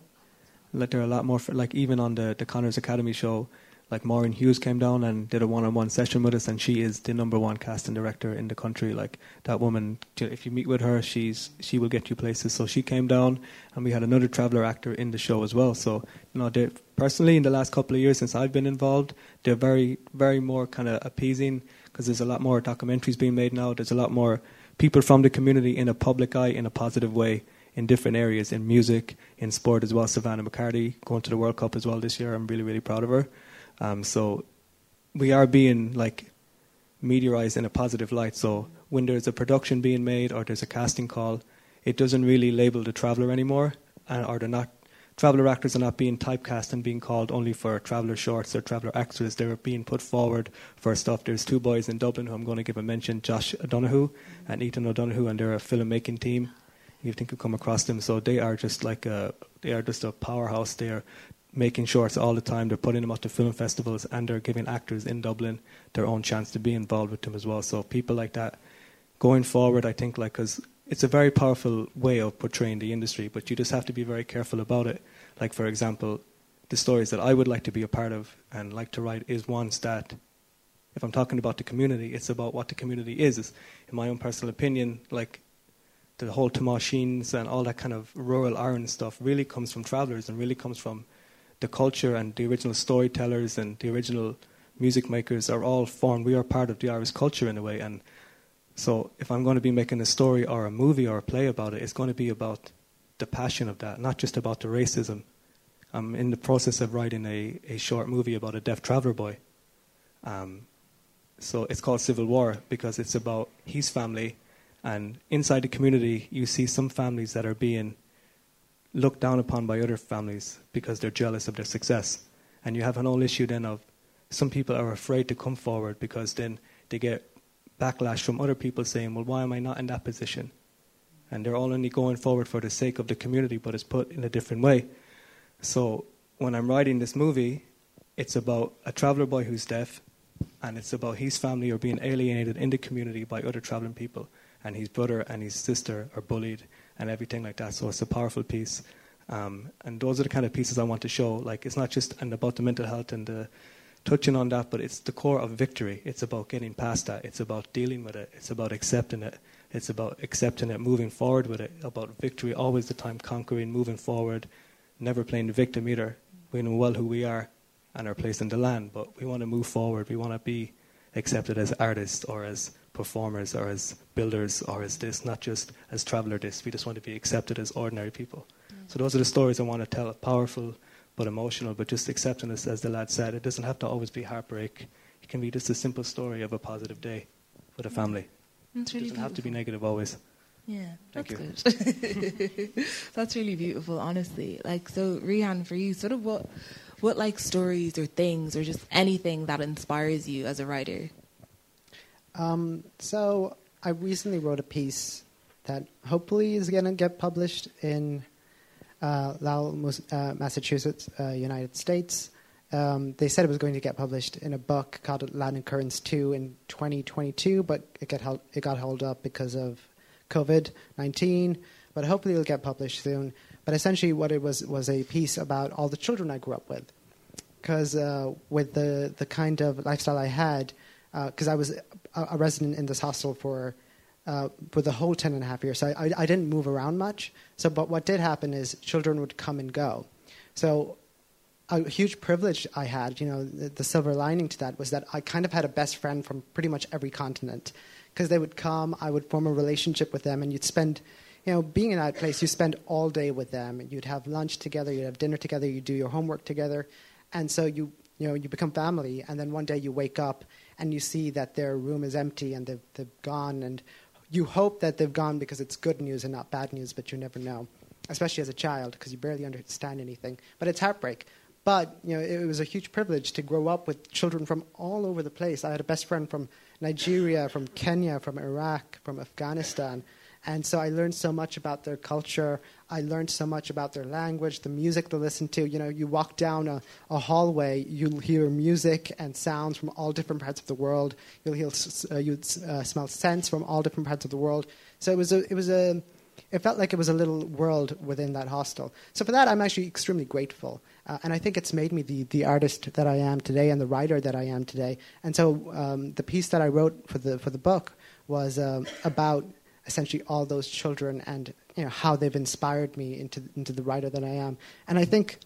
Like they're a lot more fr- like even on the the Connors Academy show, like Maureen Hughes came down and did a one-on-one session with us, and she is the number one casting director in the country. Like that woman, if you meet with her, she's she will get you places. So she came down, and we had another traveler actor in the show as well. So you know, personally in the last couple of years since I've been involved, they're very very more kind of appeasing because there's a lot more documentaries being made now. There's a lot more people from the community in a public eye in a positive way in different areas in music, in sport as well. Savannah McCarthy going to the World Cup as well this year. I'm really really proud of her. Um, so we are being like meteorized in a positive light. So when there's a production being made or there's a casting call, it doesn't really label the traveler anymore, and or they're not traveler actors are not being typecast and being called only for traveler shorts or traveler extras. They're being put forward for stuff. There's two boys in Dublin who I'm going to give a mention, Josh O'Donoghue and Ethan O'Donoghue, and they're a filmmaking team. You think you come across them, so they are just like a they are just a powerhouse. They are making shorts all the time. They're putting them out to film festivals, and they're giving actors in Dublin their own chance to be involved with them as well. So people like that, going forward, I think like because it's a very powerful way of portraying the industry, but you just have to be very careful about it. Like for example, the stories that I would like to be a part of and like to write is ones that, if I'm talking about the community, it's about what the community is. In my own personal opinion, like the whole Tomášíns and all that kind of rural Ireland stuff really comes from travellers and really comes from the culture and the original storytellers and the original music makers are all formed. We are part of the Irish culture in a way. And so if I'm going to be making a story or a movie or a play about it, it's going to be about the passion of that, not just about the racism. I'm in the process of writing a, a short movie about a deaf traveller boy. Um, so it's called Civil War because it's about his family and inside the community, you see some families that are being looked down upon by other families because they're jealous of their success. And you have an whole issue then of some people are afraid to come forward because then they get backlash from other people saying, well, why am I not in that position? And they're all only going forward for the sake of the community, but it's put in a different way. So when I'm writing this movie, it's about a traveler boy who's deaf, and it's about his family are being alienated in the community by other traveling people and his brother and his sister are bullied and everything like that. So it's a powerful piece. Um, and those are the kind of pieces I want to show. Like it's not just and about the mental health and the touching on that, but it's the core of victory. It's about getting past that. It's about dealing with it. It's about accepting it. It's about accepting it, moving forward with it. About victory, always the time conquering, moving forward, never playing the victim either. We know well who we are and our place in the land, but we want to move forward. We want to be accepted as artists or as performers or as builders or as this, not just as traveller this. We just want to be accepted as ordinary people. Mm. So those are the stories I want to tell, powerful but emotional, but just accepting this, as the lad said. It doesn't have to always be heartbreak. It can be just a simple story of a positive day for the family. That's really it doesn't beautiful. have to be negative always. Yeah, Thank that's good. that's really beautiful, honestly. Like, so Rehan, for you, sort of what, what like stories or things or just anything that inspires you as a writer? Um, so I recently wrote a piece that hopefully is going to get published in uh, Lowell, uh, Massachusetts, uh, United States. Um, they said it was going to get published in a book called Atlantic Currents 2 in 2022, but it got held, it got held up because of COVID 19. But hopefully it'll get published soon. But essentially, what it was was a piece about all the children I grew up with. Because uh, with the, the kind of lifestyle I had, because uh, I was a, resident in this hostel for uh, for the whole ten and a half years. So I, I, I, didn't move around much. So, but what did happen is children would come and go. So a huge privilege I had, you know, the, the silver lining to that was that I kind of had a best friend from pretty much every continent. Because they would come, I would form a relationship with them, and you'd spend, you know, being in that place, you spend all day with them. You'd have lunch together, you'd have dinner together, you'd do your homework together, and so you, you know, you become family. And then one day you wake up and you see that their room is empty and they've, they've gone, and you hope that they've gone because it's good news and not bad news, but you never know, especially as a child because you barely understand anything. But it's heartbreak. But you know, it was a huge privilege to grow up with children from all over the place. I had a best friend from Nigeria, from Kenya, from Iraq, from Afghanistan, And so I learned so much about their culture. I learned so much about their language, the music they listen to. You know, you walk down a, a hallway, you'll hear music and sounds from all different parts of the world. You'll hear, uh, you uh, smell scents from all different parts of the world. So it was a, it was a, it felt like it was a little world within that hostel. So for that, I'm actually extremely grateful. Uh, and I think it's made me the, the artist that I am today and the writer that I am today. And so um, the piece that I wrote for the, for the book was uh, about essentially all those children and you know how they've inspired me into into the writer that I am. And I think,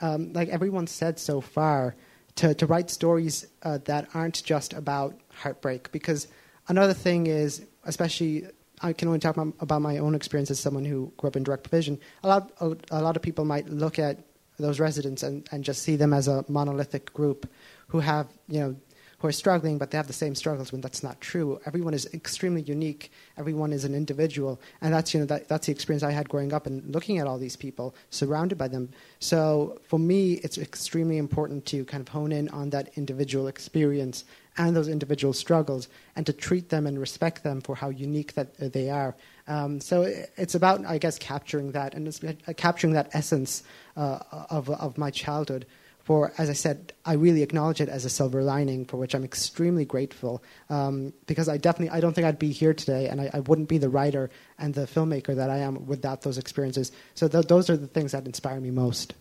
um, like everyone said so far, to to write stories uh, that aren't just about heartbreak. Because another thing is, especially. I can only talk about my own experience as someone who grew up in direct provision. A lot, a, a lot of people might look at those residents and, and just see them as a monolithic group who have, you know, who are struggling, but they have the same struggles when that's not true. Everyone is extremely unique. Everyone is an individual, and that's you know that, that's the experience I had growing up and looking at all these people, surrounded by them. So for me, it's extremely important to kind of hone in on that individual experience and those individual struggles, and to treat them and respect them for how unique that uh, they are. Um, so it's about, I guess, capturing that and uh, capturing that essence uh, of of my childhood for, as I said, I really acknowledge it as a silver lining for which I'm extremely grateful um, because I definitely, I don't think I'd be here today and I, I, wouldn't be the writer and the filmmaker that I am without those experiences. So th- those are the things that inspire me most.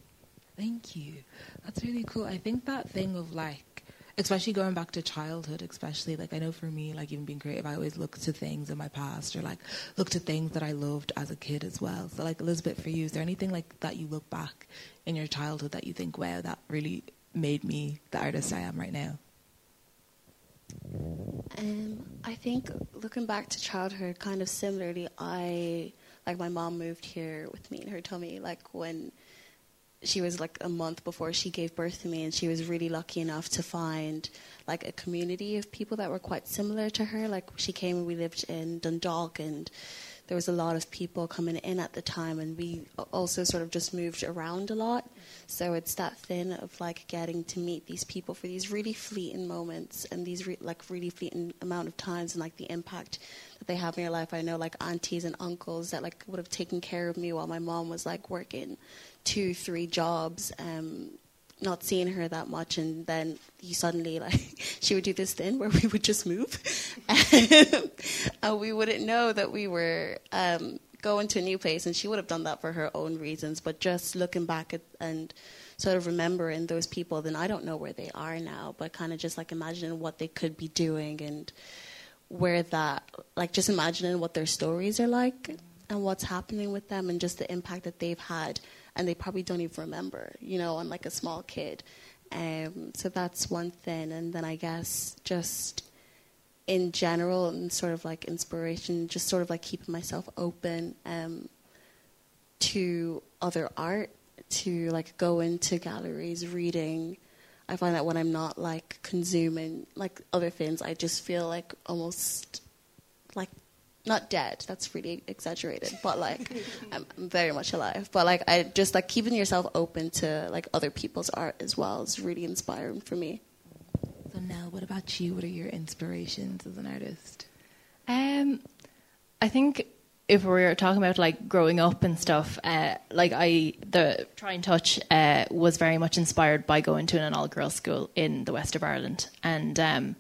Thank you. That's really cool. I think that thing of like, especially going back to childhood, especially like I know for me, like even being creative, I always look to things in my past or like look to things that I loved as a kid as well. So like Elizabeth, for you, is there anything like that you look back in your childhood that you think, wow, that really made me the artist I am right now? Um, I think looking back to childhood, kind of similarly, I like my mom moved here with me in her tummy, like when she was like a month before she gave birth to me, and she was really lucky enough to find like a community of people that were quite similar to her. Like she came and we lived in Dundalk, and there was a lot of people coming in at the time, and we also sort of just moved around a lot. So it's that thing of like getting to meet these people for these really fleeting moments and these re- like really fleeting amount of times and like the impact that they have in your life. I know like aunties and uncles that like would have taken care of me while my mom was like working two, three jobs. Um, not seeing her that much and then you suddenly like she would do this thing where we would just move and we wouldn't know that we were um, going to a new place and she would have done that for her own reasons but just looking back at and sort of remembering those people then i don't know where they are now but kind of just like imagining what they could be doing and where that like just imagining what their stories are like and what's happening with them and just the impact that they've had and they probably don't even remember, you know, on like a small kid. Um, so that's one thing. And then I guess just in general and sort of like inspiration, just sort of like keeping myself open um, to other art, to like go into galleries, reading. I find that when I'm not like consuming like other things, I just feel like almost not dead that's really exaggerated but like I'm, I'm, very much alive. But like i just like keeping yourself open to like other people's art as well is really inspiring for me. So nell what about you? What are your inspirations as an artist? Um i think if we are talking about like growing up and stuff uh, like i the try and touch uh, was very much inspired by going to an all-girls school in the west of ireland. And um,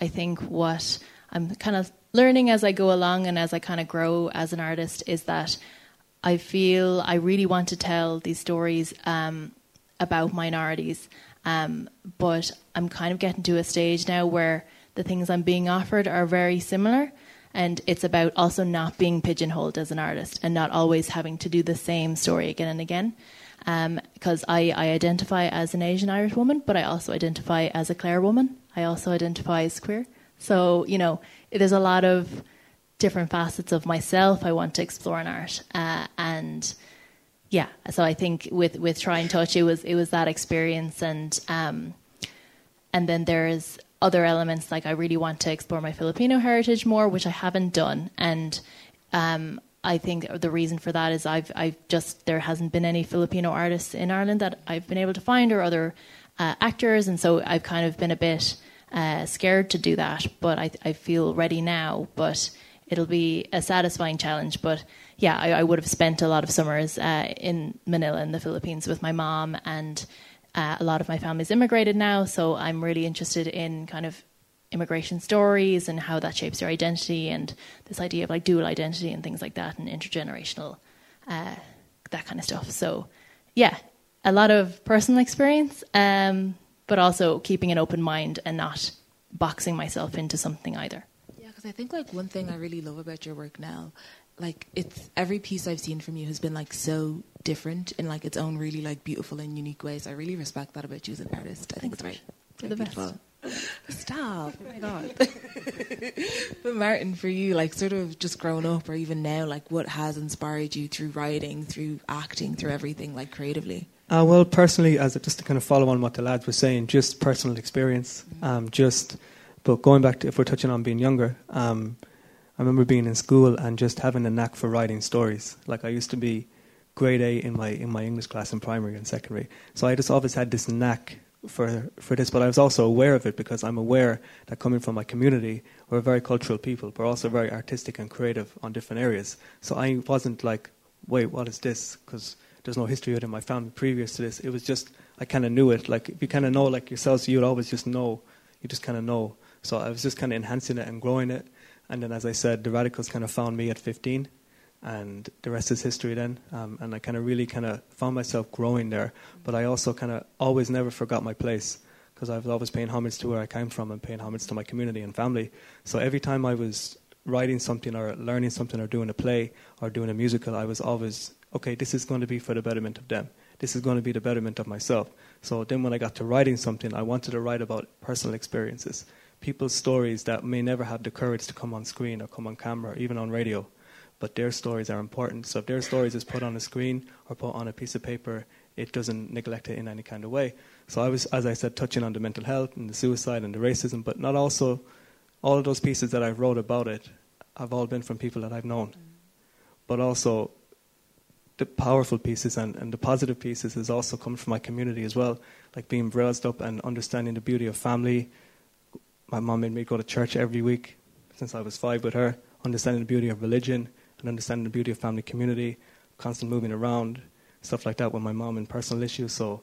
i think what i'm kind of learning as I go along and as I kind of grow as an artist is that I feel I really want to tell these stories um, about minorities, um, but I'm kind of getting to a stage now where the things I'm being offered are very similar. And it's about also not being pigeonholed as an artist and not always having to do the same story again and again. Because um, I, I identify as an Asian Irish woman, but I also identify as a Clare woman. I also identify as queer. So, you know, there's a lot of different facets of myself I want to explore in art. Uh, and yeah, so I think with, with Try and Touch, it was, it was that experience. And, um, and then there's other elements, like I really want to explore my Filipino heritage more, which I haven't done. And um, I think the reason for that is I've, I've just, there hasn't been any Filipino artists in Ireland that I've been able to find or other uh, actors. And so I've kind of been a bit uh, scared to do that, but I, I feel ready now. But it'll be a satisfying challenge. But yeah, I, I would have spent a lot of summers uh, in Manila in the Philippines with my mom, and uh, a lot of my family's immigrated now. So I'm really interested in kind of immigration stories and how that shapes your identity and this idea of like dual identity and things like that and intergenerational uh, that kind of stuff. So yeah, a lot of personal experience, um, but also keeping an open mind and not boxing myself into something either. Yeah, because I think like one thing I really love about your work now, like it's every piece I've seen from you has been like so different in like its own really like beautiful and unique ways. I really respect that about you as an artist. I think it's very, You're the beautiful. best. Stop! Oh my god. but Martin, for you, like sort of just growing up, or even now, like what has inspired you through writing, through acting, through everything, like creatively? Uh, well, personally, as a, just to kind of follow on what the lads were saying, just personal experience. Um, just, but going back to if we're touching on being younger, um, I remember being in school and just having a knack for writing stories. Like I used to be grade A in my in my English class in primary and secondary, so I just always had this knack for for this. But I was also aware of it because I'm aware that coming from my community, we're very cultural people, but also very artistic and creative on different areas. So I wasn't like, wait, what is this? Because there's no history of it in my family previous to this. It was just I kind of knew it. Like you kind of know like yourselves, you'd always just know. You just kind of know. So I was just kind of enhancing it and growing it. And then, as I said, the radicals kind of found me at 15, and the rest is history. Then, um, and I kind of really kind of found myself growing there. But I also kind of always never forgot my place because I was always paying homage to where I came from and paying homage to my community and family. So every time I was writing something or learning something or doing a play or doing a musical, I was always okay. This is going to be for the betterment of them. This is going to be the betterment of myself. So then, when I got to writing something, I wanted to write about personal experiences people's stories that may never have the courage to come on screen or come on camera or even on radio. But their stories are important. So if their stories is put on a screen or put on a piece of paper, it doesn't neglect it in any kind of way. So I was, as I said, touching on the mental health and the suicide and the racism, but not also all of those pieces that I've wrote about it have all been from people that I've known. But also the powerful pieces and, and the positive pieces has also come from my community as well, like being raised up and understanding the beauty of family, my mom made me go to church every week since I was five with her, understanding the beauty of religion and understanding the beauty of family community, constant moving around, stuff like that with my mom and personal issues. So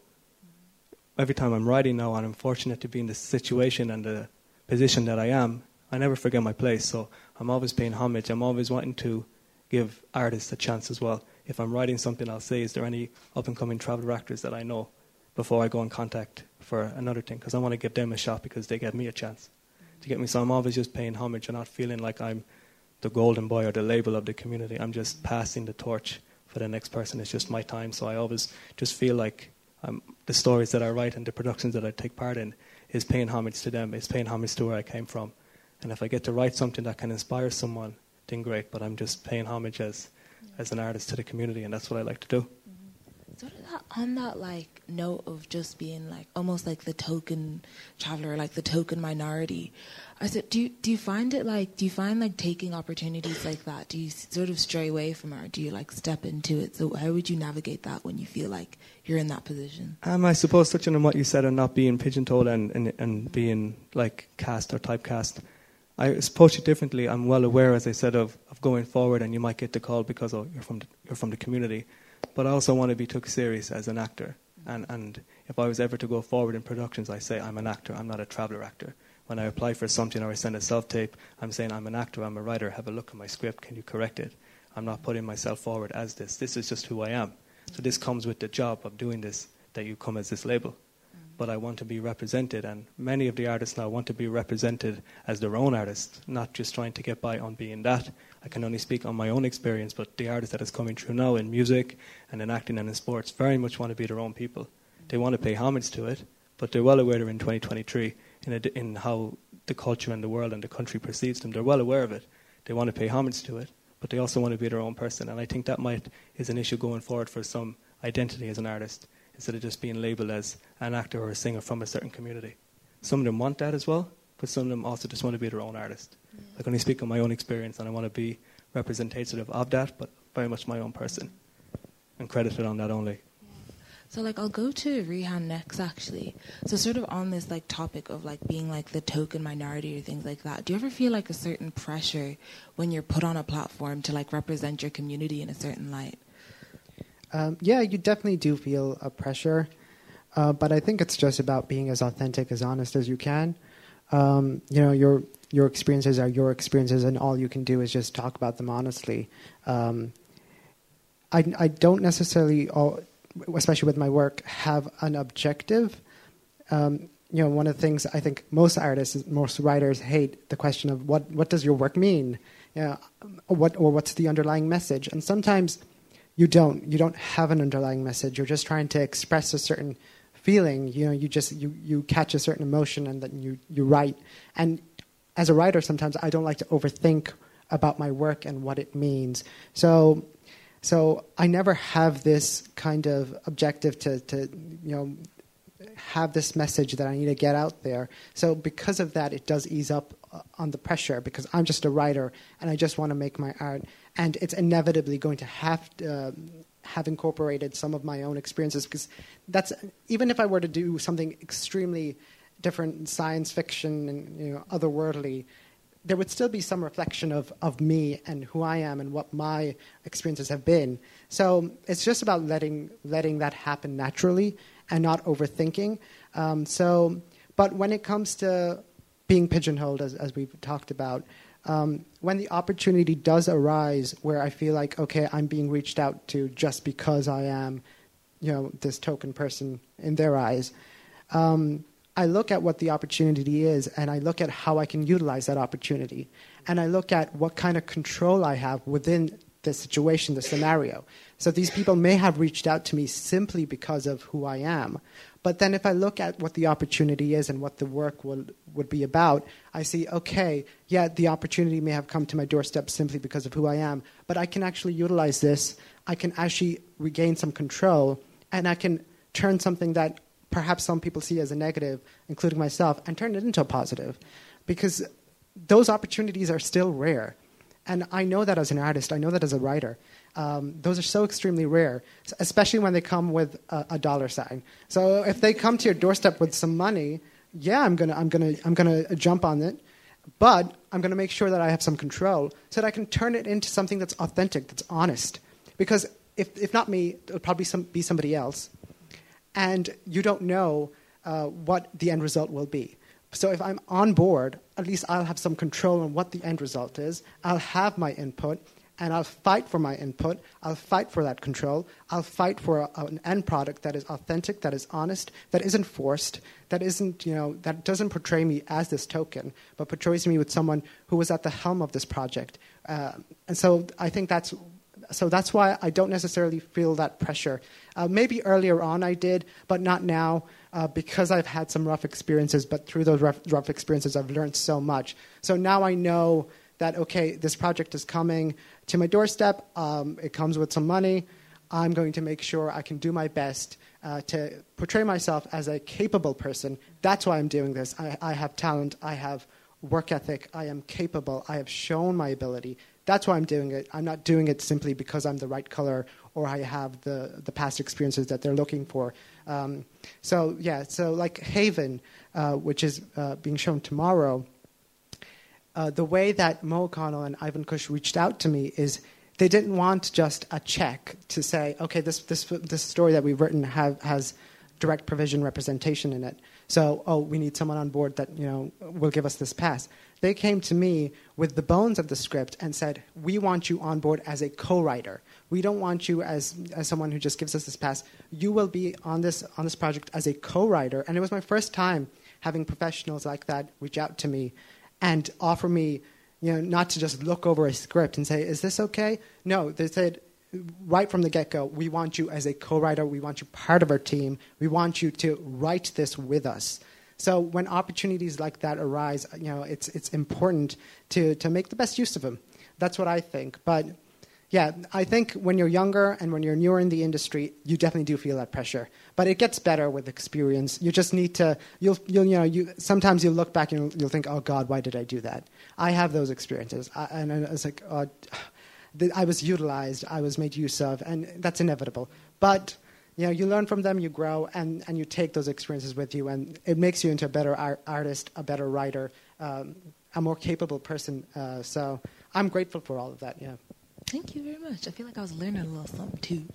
every time I'm writing now, and I'm fortunate to be in the situation and the position that I am, I never forget my place. So I'm always paying homage. I'm always wanting to give artists a chance as well. If I'm writing something, I'll say, is there any up and coming travel actors that I know before I go in contact for another thing? Because I want to give them a shot because they gave me a chance to get me. So I'm always just paying homage and not feeling like I'm the golden boy or the label of the community. I'm just passing the torch for the next person. It's just my time. So I always just feel like um, the stories that I write and the productions that I take part in is paying homage to them. It's paying homage to where I came from. And if I get to write something that can inspire someone, then great. But I'm just paying homage as, as an artist to the community, and that's what I like to do. Sort of that, on that like note of just being like almost like the token traveler, like the token minority. I said, do you, do you find it like do you find like taking opportunities like that? Do you sort of stray away from it, or do you like step into it? So how would you navigate that when you feel like you're in that position? Um, I suppose touching on what you said and not being pigeonholed and, and, and being like cast or typecast, I approach it differently. I'm well aware, as I said, of, of going forward, and you might get the call because oh, you're from the, you're from the community but I also want to be took serious as an actor. And, and if I was ever to go forward in productions, I say I'm an actor, I'm not a traveller actor. When I apply for something or I send a self tape, I'm saying I'm an actor, I'm a writer, have a look at my script, can you correct it? I'm not putting myself forward as this. This is just who I am. So this comes with the job of doing this, that you come as this label. But I want to be represented, and many of the artists now want to be represented as their own artists, not just trying to get by on being that. I can only speak on my own experience, but the artists that is coming through now in music and in acting and in sports very much want to be their own people. They want to pay homage to it, but they're well aware they're in 2023 in, a, in how the culture and the world and the country perceives them. They're well aware of it. They want to pay homage to it, but they also want to be their own person. And I think that might is an issue going forward for some identity as an artist instead of just being labeled as an actor or a singer from a certain community. Some of them want that as well, but some of them also just want to be their own artist. I can only speak on my own experience, and I want to be representative of that, but very much my own person, and credited on that only. So like I'll go to Rehan next actually. So sort of on this like topic of like being like the token minority or things like that. Do you ever feel like a certain pressure when you're put on a platform to like represent your community in a certain light? Um, yeah, you definitely do feel a pressure, uh, but I think it's just about being as authentic, as honest as you can. Um, you know, your your experiences are your experiences, and all you can do is just talk about them honestly. Um, I, I don't necessarily all especially with my work, have an objective. Um, you know, one of the things I think most artists, most writers hate the question of what what does your work mean, know, what or what's the underlying message, and sometimes you don't you don't have an underlying message. You're just trying to express a certain feeling. You know, you just you you catch a certain emotion and then you you write. And as a writer, sometimes I don't like to overthink about my work and what it means. So so I never have this kind of objective to, to you know, have this message that I need to get out there. So because of that, it does ease up uh, on the pressure because I'm just a writer and I just want to make my art, and it's inevitably going to have to, uh, have incorporated some of my own experiences because that's even if I were to do something extremely different, science fiction and you know otherworldly, there would still be some reflection of, of me and who I am and what my experiences have been. So it's just about letting letting that happen naturally and not overthinking. Um, so, but when it comes to being pigeonholed, as, as we've talked about, um, when the opportunity does arise where I feel like, okay, I'm being reached out to just because I am, you know, this token person in their eyes, um, I look at what the opportunity is and I look at how I can utilize that opportunity. And I look at what kind of control I have within the situation, the scenario. So these people may have reached out to me simply because of who I am. But then if I look at what the opportunity is and what the work will, would be about, I see, okay, yeah, the opportunity may have come to my doorstep simply because of who I am, but I can actually utilize this. I can actually regain some control and I can turn something that perhaps some people see as a negative, including myself, and turn it into a positive. Because those opportunities are still rare. And I know that as an artist, I know that as a writer. Um, those are so extremely rare, especially when they come with a, a, dollar sign. So if they come to your doorstep with some money, yeah, I'm gonna, I'm gonna, I'm gonna jump on it, but I'm gonna make sure that I have some control so that I can turn it into something that's authentic, that's honest. Because if, if not me, it'll probably some, be somebody else and you don't know uh, what the end result will be. So if I'm on board, at least I'll have some control on what the end result is. I'll have my input, and I'll fight for my input. I'll fight for that control. I'll fight for a, an end product that is authentic, that is honest, that isn't forced, that isn't you know that doesn't portray me as this token, but portrays me with someone who was at the helm of this project. Uh, and so I think that's so that's why I don't necessarily feel that pressure. Uh, maybe earlier on I did, but not now uh, because I've had some rough experiences. But through those rough, rough experiences, I've learned so much. So now I know that, okay, this project is coming to my doorstep, um, it comes with some money. I'm going to make sure I can do my best uh, to portray myself as a capable person. That's why I'm doing this. I, I have talent, I have work ethic, I am capable, I have shown my ability. That's why I'm doing it. I'm not doing it simply because I'm the right color or I have the, the past experiences that they're looking for. Um, so, yeah, so like Haven, uh, which is uh, being shown tomorrow, uh, the way that Mo O'Connell and Ivan Kush reached out to me is they didn't want just a check to say, okay, this, this, this story that we've written have, has direct provision representation in it. So, oh, we need someone on board that you know will give us this pass. They came to me with the bones of the script and said, "We want you on board as a co-writer. We don't want you as as someone who just gives us this pass. You will be on this on this project as a co-writer." And it was my first time having professionals like that reach out to me and offer me, you know, not to just look over a script and say, "Is this okay?" No, they said, right from the get go, we want you as a co writer, we want you part of our team, we want you to write this with us. So when opportunities like that arise, you know, it's, it's important to, to make the best use of them. That's what I think. But yeah, I think when you're younger and when you're newer in the industry, you definitely do feel that pressure. But it gets better with experience. You just need to, you'll, you'll you know, you, sometimes you'll look back and you'll, you'll think, oh God, why did I do that? I have those experiences. I, and it's like, oh, I was utilized, I was made use of, and that's inevitable. But you know, you learn from them, you grow, and, and you take those experiences with you, and it makes you into a better ar- artist, a better writer, um, a more capable person. Uh, so I'm grateful for all of that. Yeah. Thank you very much. I feel like I was learning a little something too.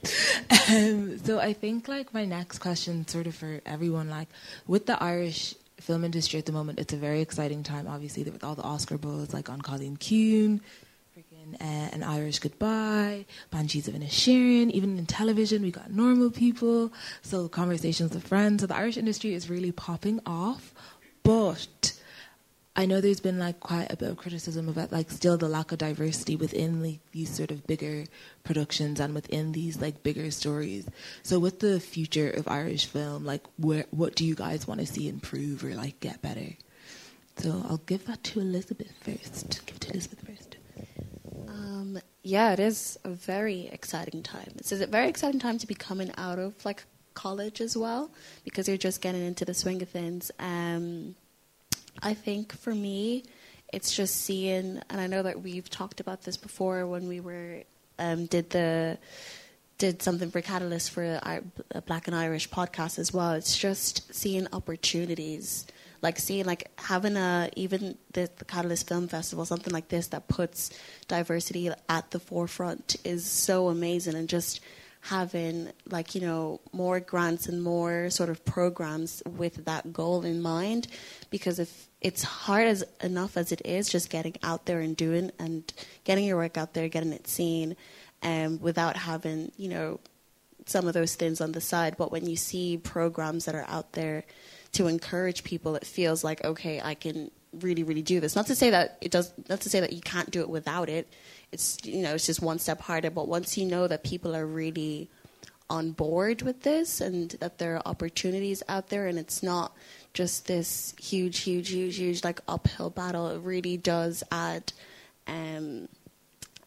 Um, so I think like my next question, sort of for everyone, like with the Irish film industry at the moment, it's a very exciting time. Obviously, with all the Oscar buzz, like An Cailín Ciúin, freaking uh, An Irish Goodbye, Banshees of Inisherin. Even in television, we got normal people. So conversations with friends. So the Irish industry is really popping off, but I know there's been like quite a bit of criticism about like still the lack of diversity within like these sort of bigger productions and within these like bigger stories. So with the future of Irish film, like where what do you guys want to see improve or like get better? So I'll give that to Elizabeth first. Give to Elizabeth first. Um, yeah, it is a very exciting time. It's a very exciting time to be coming out of like college as well because you're just getting into the swing of things. Um, I think for me, it's just seeing, and I know that we've talked about this before when we were um, did the did something for Catalyst for a, Black and Irish podcast as well. It's just seeing opportunities, like seeing like having a even the, the Catalyst Film Festival, something like this that puts diversity at the forefront is so amazing, and just having like you know more grants and more sort of programs with that goal in mind because if it's hard as enough as it is just getting out there and doing and getting your work out there getting it seen um, without having you know some of those things on the side. But when you see programs that are out there to encourage people it feels like okay i can really really do this. Not to say that it does not to say that you can't do it without it it's you know it's just one step harder. But once you know that people are really on board with this and that there are opportunities out there and it's not just this huge huge huge huge like uphill battle it really does add um,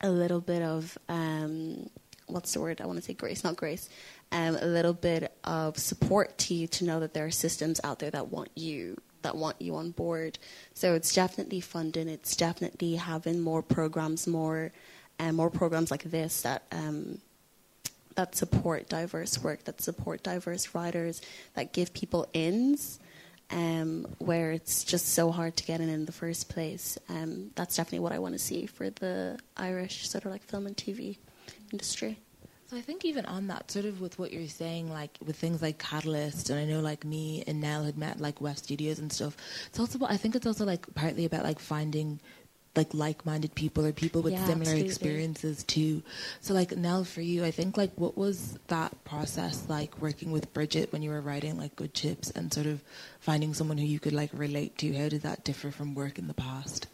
a little bit of um, what's the word? I want to say grace not grace. Um, a little bit of support to you to know that there are systems out there that want you that want you on board. So it's definitely funding. It's definitely having more programs, more and uh, more programs like this that um, that support diverse work, that support diverse writers, that give people ins. Um, where it's just so hard to get in in the first place. Um, that's definitely what I want to see for the Irish sort of like film and TV industry. So I think even on that, sort of with what you're saying, like with things like Catalyst, and I know like me and Nell had met like West Studios and stuff. It's also, I think it's also like partly about like finding like like-minded people or people with Yeah, similar absolutely. experiences too. So like Nell, for you, I think like what was that process like working with Bridget when you were writing like Good Chips and sort of finding someone who you could like relate to? How did that differ from work in the past?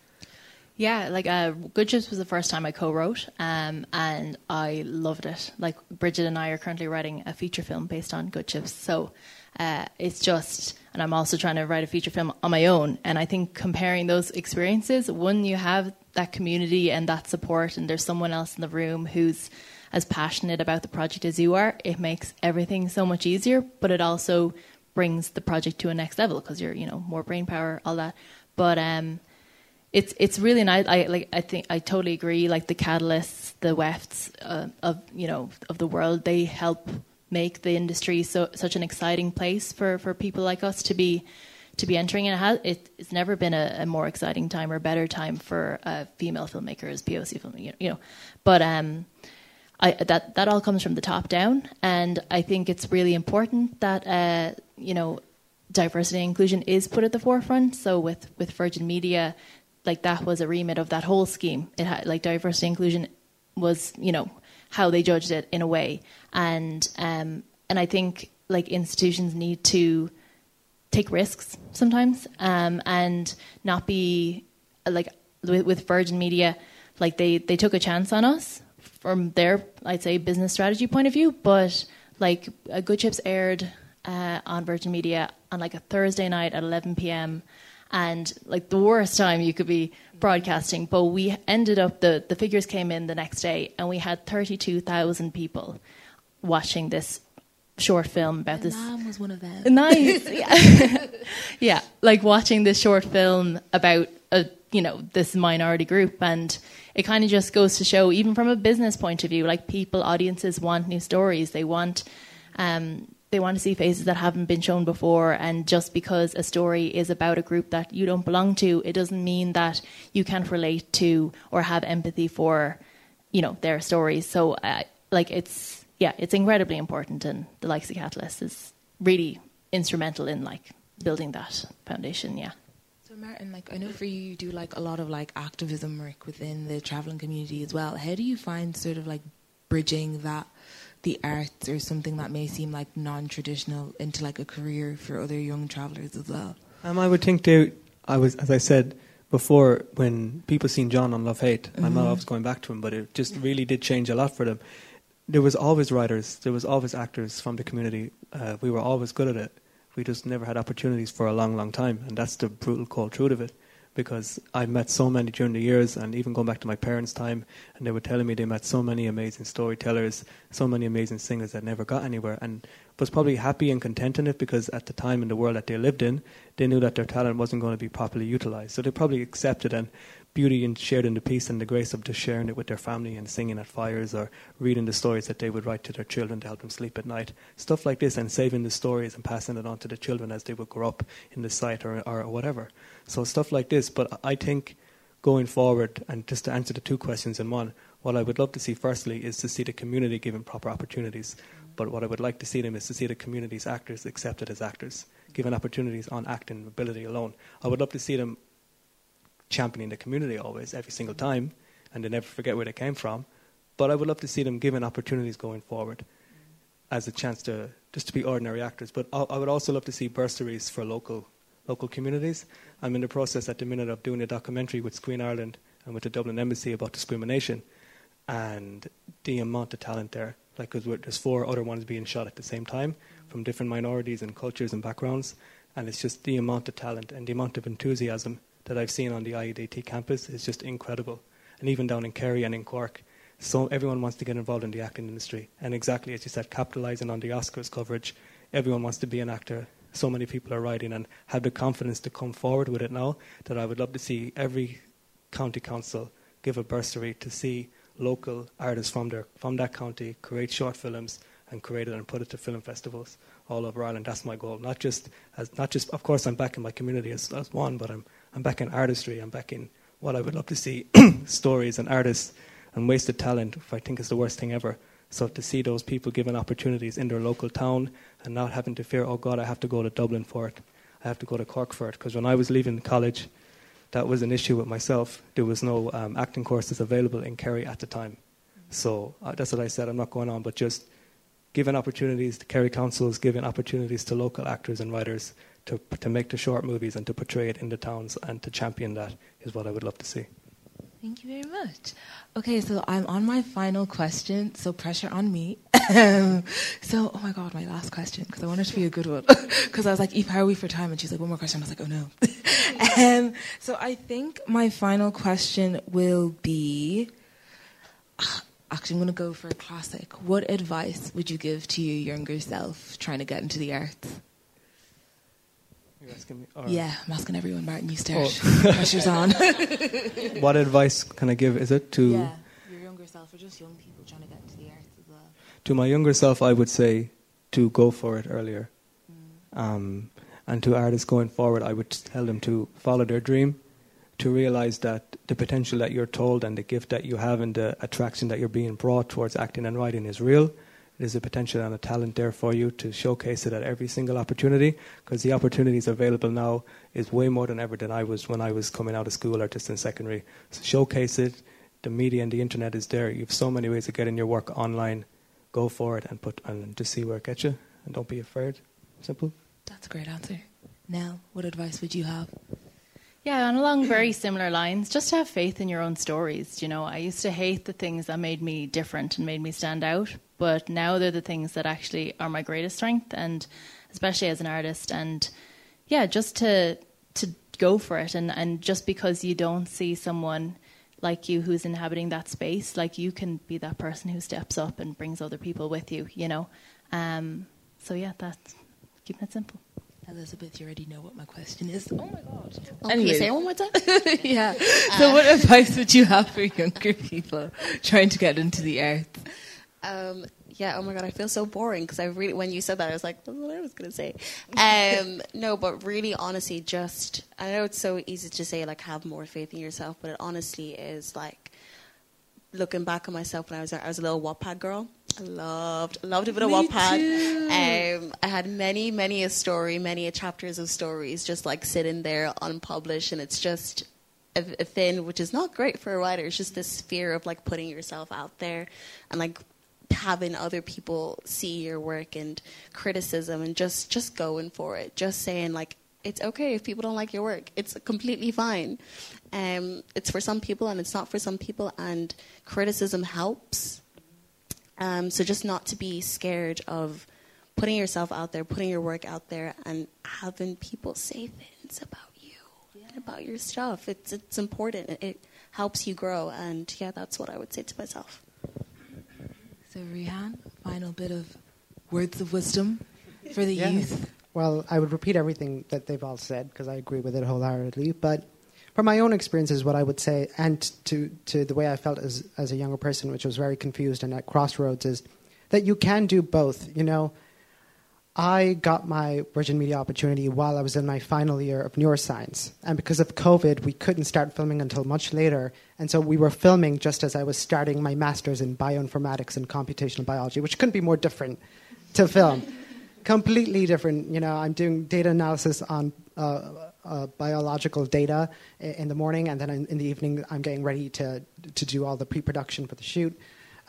Yeah, like uh, Good Chips was the first time I co-wrote, um, and I loved it. Like Bridget and I are currently writing a feature film based on Good Chips, so uh, it's just. And I'm also trying to write a feature film on my own. And I think comparing those experiences, one you have that community and that support, and there's someone else in the room who's as passionate about the project as you are. It makes everything so much easier, but it also brings the project to a next level because you're, you know, more brain power, all that. But um, it's it's really nice. I like. I think I totally agree. Like the catalysts, the wefts uh, of you know of the world, they help make the industry so such an exciting place for for people like us to be to be entering. And it has, it, it's never been a, a more exciting time or better time for uh, female filmmakers, POC film. You know, you know. but um. I, that that all comes from the top down, and I think it's really important that uh, you know diversity and inclusion is put at the forefront. So with with Virgin Media, like that was a remit of that whole scheme. It had like diversity inclusion was you know how they judged it in a way, and um, and I think like institutions need to take risks sometimes um, and not be like with, with Virgin Media, like they they took a chance on us from their I'd say business strategy point of view, but like a Good Chips aired uh, on Virgin Media on like a Thursday night at 11 p.m. and like the worst time you could be broadcasting, but we ended up the the figures came in the next day and we had 32,000 people watching this short film about this Mom was one of them. nice yeah yeah like watching this short film about a you know this minority group and it kind of just goes to show even from a business point of view like people audiences want new stories they want Um, they want to see faces that haven't been shown before, and just because a story is about a group that you don't belong to, it doesn't mean that you can't relate to or have empathy for, you know, their stories. So, uh, like, it's yeah, it's incredibly important, and the likes of Catalyst is really instrumental in like building that foundation. Yeah. So Martin, like I know for you, you do like a lot of like activism work within the traveling community as well. How do you find sort of like bridging that the arts or something that may seem like non-traditional into like a career for other young travelers as well? Um, I would think they. I was, as I said before, when people seen John on Love Hate, I'm not always going back to him, but it just really did change a lot for them. There was always writers, there was always actors from the community. Uh, we were always good at it. We just never had opportunities for a long, long time, and that's the brutal cold truth of it. Because I met so many during the years, and even going back to my parents' time, and they were telling me they met so many amazing storytellers, so many amazing singers that never got anywhere, and was probably happy and content in it because at the time in the world that they lived in, they knew that their talent wasn't going to be properly utilized. So they probably accepted and beauty and shared the peace and the grace of just sharing it with their family and singing at fires or reading the stories that they would write to their children to help them sleep at night. Stuff like this and saving the stories and passing it on to the children as they would grow up in the site or, or whatever. So stuff like this. But I think going forward, and just to answer the two questions in one, what I would love to see firstly is to see the community given proper opportunities. But what I would like to see them is to see the community's actors accepted as actors, given opportunities on acting ability alone. I would love to see them championing the community always, every single time, and they never forget where they came from. But I would love to see them given opportunities going forward as a chance to just to be ordinary actors. But I, I would also love to see bursaries for local local communities. I'm in the process at the minute of doing a documentary with Screen Ireland and with the Dublin Embassy about discrimination and the amount of talent there. Like, cause there's four other ones being shot at the same time from different minorities and cultures and backgrounds, and it's just the amount of talent and the amount of enthusiasm that I've seen on the IADT campus is just incredible. And even down in Kerry and in Cork, so everyone wants to get involved in the acting industry. And exactly as you said, capitalizing on the Oscars coverage, everyone wants to be an actor. So many people are writing and have the confidence to come forward with it now that I would love to see every county council give a bursary to see local artists from their from that county create short films and create it and put it to film festivals all over Ireland. That's my goal. Not just as not just of course I'm back in my community as, as one, but I'm I'm back in artistry. I'm back in what I would love to see stories and artists and wasted talent. Which I think is the worst thing ever. So to see those people given opportunities in their local town and not having to fear, oh God, I have to go to Dublin for it. I have to go to Cork for it. Because when I was leaving college, that was an issue with myself. There was no um, acting courses available in Kerry at the time. So uh, that's what I said. I'm not going on, but just giving opportunities to Kerry councils, giving opportunities to local actors and writers to, to make the short movies and to portray it in the towns and to champion that is what I would love to see. Thank you very much. Okay, so I'm on my final question, so pressure on me. So, oh my God, my last question, because I wanted to be a good one. Because I was like, Eve, how are we for time? And she's like, one more question. I was like, oh no. um, so I think my final question will be actually, I'm going to go for a classic. What advice would you give to your younger self trying to get into the arts? You're asking me? Or Yeah, I'm asking everyone, Martin, you Oh. start. Pressure's on. What advice can I give? Is it to yeah, your younger self or just young people trying to get into the arts as well. to my younger self? I would say to go for it earlier. Um, and to artists going forward, I would tell them to follow their dream, to realize that the potential that you're told and the gift that you have and the attraction that you're being brought towards acting and writing is real. There's a potential and a talent there for you to showcase it at every single opportunity because the opportunities available now is way more than ever than I was when I was coming out of school or just in secondary. So showcase it. The media and the internet is there. You have so many ways of getting your work online. Go for it and put and just see where it gets you. And don't be afraid. Simple. That's a great answer. Nell, what advice would you have? Yeah, and along very similar lines, just have faith in your own stories. You know, I used to hate the things that made me different and made me stand out, but now they're the things that actually are my greatest strength, and especially as an artist. And yeah, just to to go for it, and and just because you don't see someone like you who's inhabiting that space, like you can be that person who steps up and brings other people with you. You know, um, so yeah, that's keeping it simple. Elizabeth, you already know what my question is. Oh my god. Oh, can you say it one more time? yeah. So, what advice would you have for younger people trying to get into the arts? Um, Yeah. Oh my god, I feel so boring because I really when you said that I was like, that's what I was gonna say. Um, no, but really, honestly, just I know it's so easy to say like have more faith in yourself, but it honestly is like looking back on myself when I was I was a little Wattpad girl. I loved loved a bit of Me Wattpad. Um, I had many many a story, many a chapters of stories just like sitting there unpublished, and it's just a, a thing which is not great for a writer. It's just this fear of like putting yourself out there and like having other people see your work and criticism and just just going for it. Just saying like it's okay if people don't like your work. It's completely fine. Um, it's for some people and it's not for some people, and criticism helps. Um, so just not to be scared of putting yourself out there, putting your work out there, and having people say things about you and about your stuff. It's it's important. It, it helps you grow, and yeah, that's what I would say to myself. So, Rehan, final bit of words of wisdom for the Yeah. youth. Well, I would repeat everything that they've all said because I agree with it wholeheartedly. But from my own experiences, what I would say, and to, to the way I felt as, as a younger person, which was very confused and at crossroads, is that you can do both. You know, I got my Virgin Media opportunity while I was in my final year of neuroscience. And because of COVID, we couldn't start filming until much later. And so we were filming just as I was starting my master's in bioinformatics and computational biology, which couldn't be more different to film. Completely different. You know, I'm doing data analysis on uh, uh, biological data in the morning, and then in, the evening, I'm getting ready to, to do all the pre production for the shoot.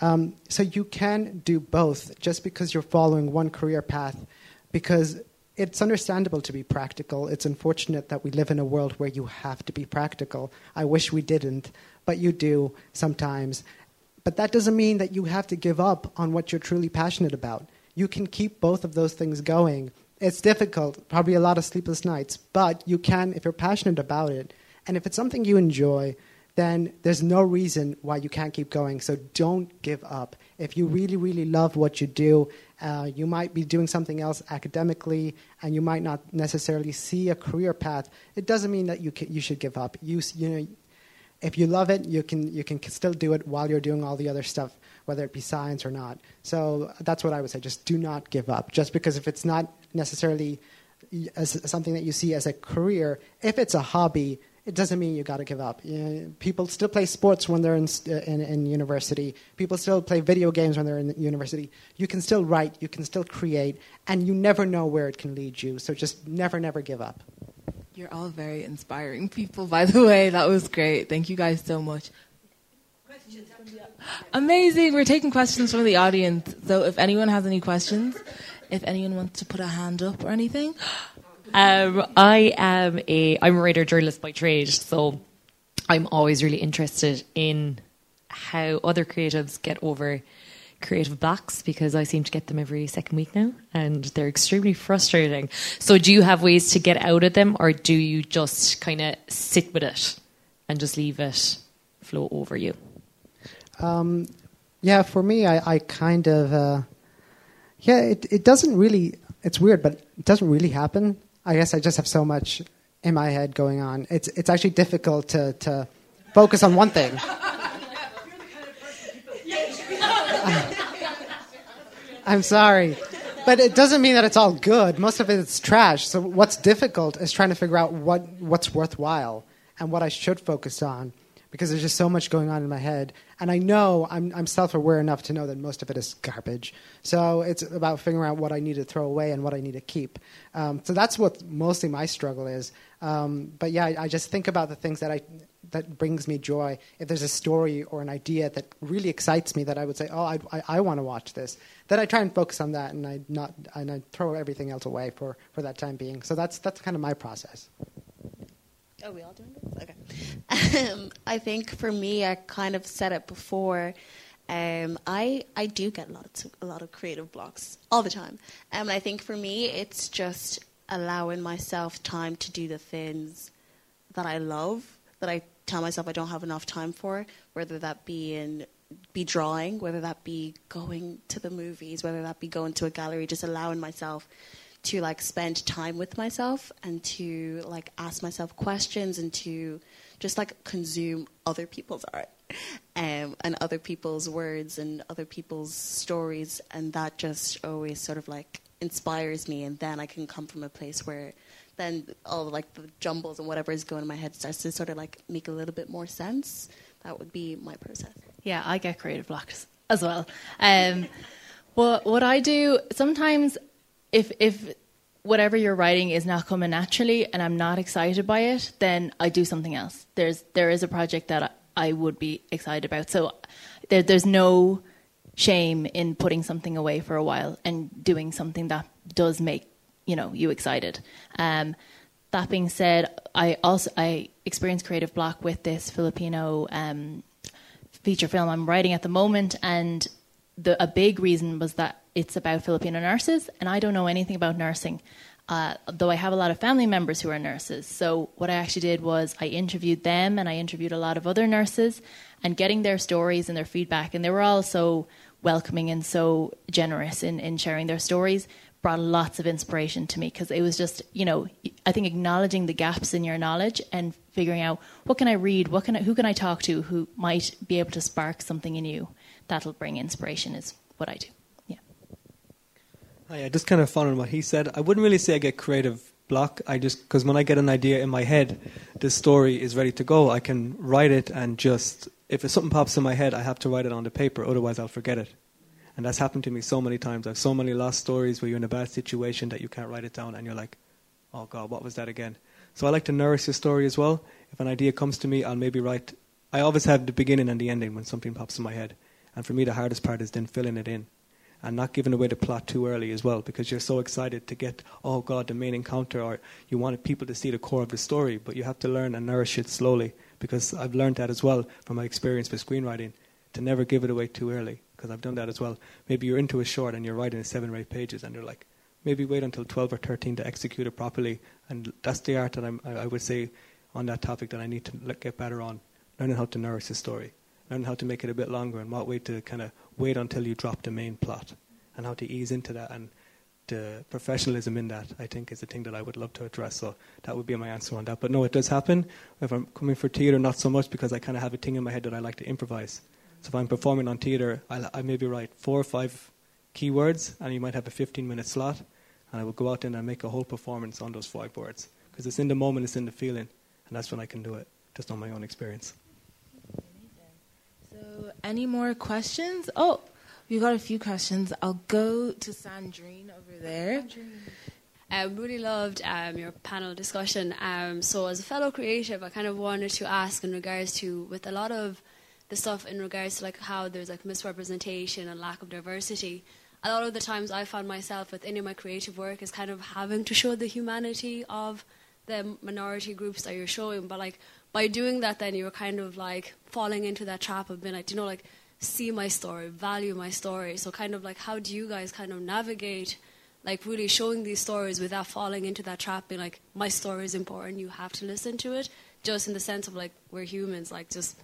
Um, so you can do both just because you're following one career path, because it's understandable to be practical. It's unfortunate that we live in a world where you have to be practical. I wish we didn't, but you do sometimes. But that doesn't mean that you have to give up on what you're truly passionate about. You can keep both of those things going. It's difficult, probably a lot of sleepless nights, but you can if you're passionate about it. And if it's something you enjoy, then there's no reason why you can't keep going. So don't give up. If you really, really love what you do, uh, you might be doing something else academically, and you might not necessarily see a career path. It doesn't mean that you ca you should give up. You you know, if you love it, you can you can still do it while you're doing all the other stuff, whether it be science or not. So that's what I would say. Just do not give up. Just because if it's not necessarily as something that you see as a career, if it's a hobby, it doesn't mean you got to give up. You know, people still play sports when they're in, uh, in in university. People still play video games when they're in university. You can still write. You can still create, and you never know where it can lead you. So just never, never give up. You're all very inspiring people, by the way. That was great. Thank you guys so much. Amazing. We're taking questions from the audience. So if anyone has any questions, if anyone wants to put a hand up or anything. Um, I am a I'm a writer journalist by trade, so I'm always really interested in how other creatives get over creative blocks because I seem to get them every second week now, and they're extremely frustrating. So, do you have ways to get out of them, or do you just kind of sit with it and just leave it flow over you? Um, yeah, for me, I, I kind of, uh, yeah, it, it doesn't really, it's weird, but it doesn't really happen. I guess I just have so much in my head going on. It's, it's actually difficult to, to focus on one thing. I'm sorry. But it doesn't mean that it's all good. Most of it is trash. So what's difficult is trying to figure out what, what's worthwhile and what I should focus on because there's just so much going on in my head. And I know I'm, I'm self aware enough to know that most of it is garbage. So it's about figuring out what I need to throw away and what I need to keep. Um, so that's what mostly my struggle is. Um, but yeah, I, I just think about the things that I that brings me joy. If there's a story or an idea that really excites me, that I would say, "Oh, I, I, I want to watch this," then I try and focus on that, and I not and I throw everything else away for, for that time being. So that's that's kind of my process. Are we all doing this? Okay. Um, I think for me, I kind of said it before. Um, I I do get lots of, a lot of creative blocks all the time, um, and I think for me, it's just allowing myself time to do the things that I love that I tell myself I don't have enough time for, whether that be in be drawing, whether that be going to the movies, whether that be going to a gallery, just allowing myself to like spend time with myself and to like ask myself questions and to just like consume other people's art. um, and other people's words and other people's stories, and that just always sort of like inspires me. And then I can come from a place where then all like the jumbles and whatever is going in my head starts to sort of like make a little bit more sense. That would be my process. Yeah, I get creative blocks as well. Um, but what I do sometimes, if if whatever you're writing is not coming naturally and I'm not excited by it, then I do something else. There's there is a project that I would be excited about. So there, there's no shame in putting something away for a while and doing something that does make you know you excited. Um, that being said, I also I experienced creative block with this Filipino um, feature film I'm writing at the moment, and the, a big reason was that it's about Filipino nurses, and I don't know anything about nursing. Uh, though I have a lot of family members who are nurses. So, what I actually did was I interviewed them and I interviewed a lot of other nurses and getting their stories and their feedback. And they were all so welcoming and so generous in, in sharing their stories, brought lots of inspiration to me because it was just, you know, I think acknowledging the gaps in your knowledge and figuring out what can I read, what can I, who can I talk to who might be able to spark something in you that'll bring inspiration is what I do. I just kind of following what he said. I wouldn't really say I get creative block. I just because when I get an idea in my head, the story is ready to go. I can write it and just if something pops in my head, I have to write it on the paper. Otherwise, I'll forget it. And that's happened to me so many times. I've so many lost stories where you're in a bad situation that you can't write it down, and you're like, "Oh God, what was that again?" So I like to nourish the story as well. If an idea comes to me, I'll maybe write. I always have the beginning and the ending when something pops in my head. And for me, the hardest part is then filling it in and not giving away the plot too early as well because you're so excited to get oh god the main encounter or you want people to see the core of the story but you have to learn and nourish it slowly because I've learned that as well from my experience with screenwriting to never give it away too early because I've done that as well. Maybe you're into a short and you're writing seven or eight pages and you're like maybe wait until 12 or 13 to execute it properly and that's the art that I'm, I would say on that topic that I need to get better on learning how to nourish the story learning how to make it a bit longer and what way to kind of wait until you drop the main plot and how to ease into that and the professionalism in that I think is the thing that I would love to address. So that would be my answer on that. But no, it does happen. If I'm coming for theatre, not so much because I kind of have a thing in my head that I like to improvise. So if I'm performing on theatre, I, I maybe write four or five keywords, and you might have a 15-minute slot, and I will go out and make a whole performance on those five words because it's in the moment, it's in the feeling, and that's when I can do it, just on my own experience. Any more questions? Oh, we got a few questions. I'll go to Sandrine over there. I really loved um, your panel discussion. Um, so, as a fellow creative, I kind of wanted to ask in regards to with a lot of the stuff in regards to like how there's like misrepresentation and lack of diversity. A lot of the times, I found myself with any of my creative work is kind of having to show the humanity of the minority groups that you're showing, but like by doing that, then you're kind of like falling into that trap of being like, you know, like see my story, value my story. So, kind of like, how do you guys kind of navigate, like, really showing these stories without falling into that trap, being like, my story is important, you have to listen to it, just in the sense of like, we're humans, like, just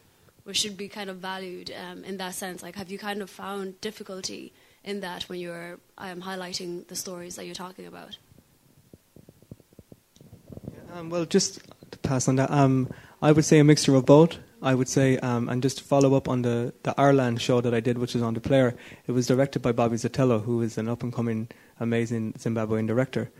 we should be kind of valued um, in that sense. Like, have you kind of found difficulty in that when you're um, highlighting the stories that you're talking about? Um, well, just pass on that, um, I would say a mixture of both. I would say, um, and just to follow up on the, the Ireland show that I did, which is on the player, it was directed by Bobby Zotelo, who is an up and coming, amazing Zimbabwean director.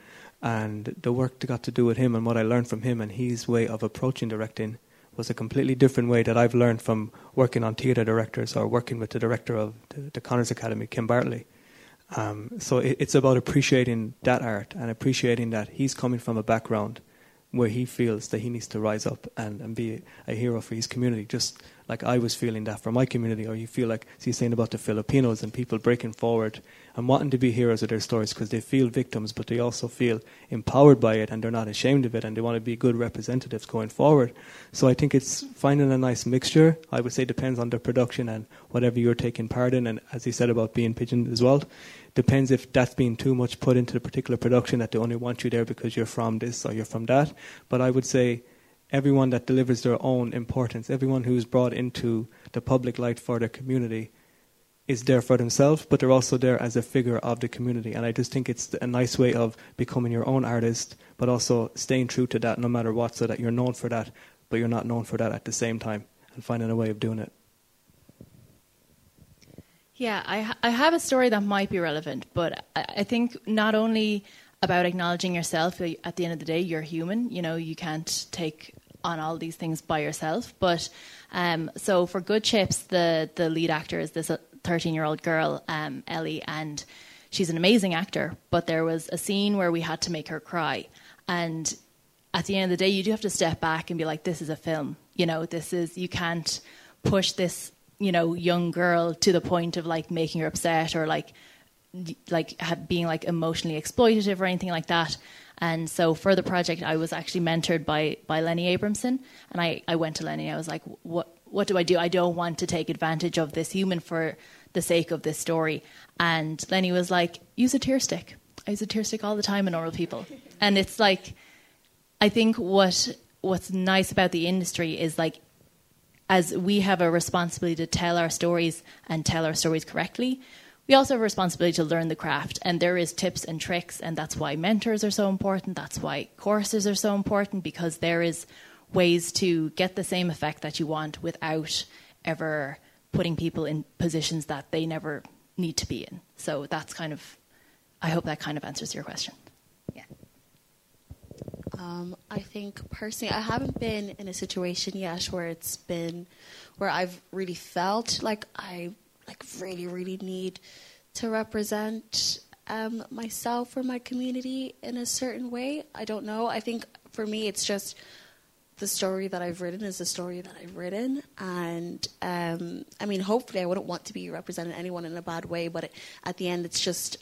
And the work that got to do with him and what I learned from him and his way of approaching directing was a completely different way that I've learned from working on theatre directors or working with the director of the, the Connors Academy, Kim Bartley. Um, so it, it's about appreciating that art and appreciating that he's coming from a background where he feels that he needs to rise up and, and be a hero for his community, just like I was feeling that for my community, or you feel like so he's saying about the Filipinos and people breaking forward and wanting to be heroes of their stories because they feel victims, but they also feel empowered by it and they're not ashamed of it and they want to be good representatives going forward. So I think it's finding a nice mixture. I would say depends on the production and whatever you're taking part in, and as he said about being pigeon as well depends if that's being too much put into the particular production that they only want you there because you're from this or you're from that. But I would say everyone that delivers their own importance, everyone who's brought into the public light for their community, is there for themselves, but they're also there as a figure of the community. And I just think it's a nice way of becoming your own artist, but also staying true to that no matter what, so that you're known for that, but you're not known for that at the same time, and finding a way of doing it. Yeah, I, I have a story that might be relevant, but I, I think not only about acknowledging yourself, uh, at the end of the day, you're human. You know, you can't take on all these things by yourself. But um, so for Good Chips, the, the lead actor is this 13 year old girl, um, Ellie, and she's an amazing actor. But there was a scene where we had to make her cry. And at the end of the day, you do have to step back and be like, this is a film. You know, this is, you can't push this, you know, young girl to the point of like making her upset or like, like being like emotionally exploitative or anything like that. And so for the project, I was actually mentored by by Lenny Abrahamson, and I, I went to Lenny. I was like, what what do I do? I don't want to take advantage of this human for the sake of this story. And Lenny was like, use a tear stick. I use a tear stick all the time in Normal People, and it's like I think what what's nice about the industry is like as we have a responsibility to tell our stories and tell our stories correctly, we also have a responsibility to learn the craft. And there is tips and tricks and that's why mentors are so important. That's why courses are so important because there is ways to get the same effect that you want without ever putting people in positions that they never need to be in. So that's kind of i hope that kind of answers your question. Yeah um, I think personally, I haven't been in a situation yet where it's been where I've really felt like I like really, really need to represent um, myself or my community in a certain way. I don't know. I think for me, it's just the story that I've written is the story that I've written, and um, I mean, hopefully, I wouldn't want to be representing anyone in a bad way, but it, at the end, it's just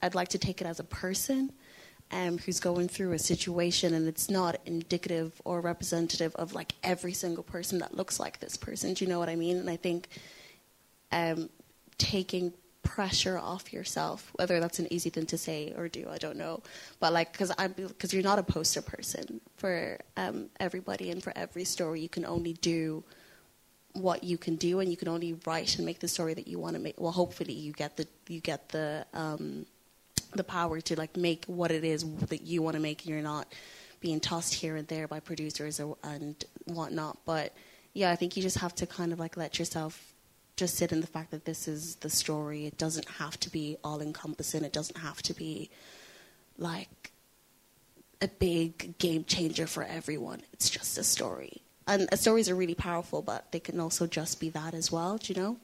I'd like to take it as a person um, who's going through a situation and it's not indicative or representative of like every single person that looks like this person. Do you know what I mean? And I think um, taking pressure off yourself, whether that's an easy thing to say or do, I don't know. But like, because I'm because you're not a poster person for um, everybody and for every story. You can only do what you can do, and you can only write and make the story that you want to make. Well, hopefully, you get the you get the um, the power to like make what it is that you want to make. You're not being tossed here and there by producers or, and whatnot. But yeah i think you just have to kind of like let yourself just sit in the fact that this is the story. It doesn't have to be all encompassing it doesn't have to be like a big game changer for everyone. It's just a story. And uh, stories are really powerful but they can also just be that as well do you know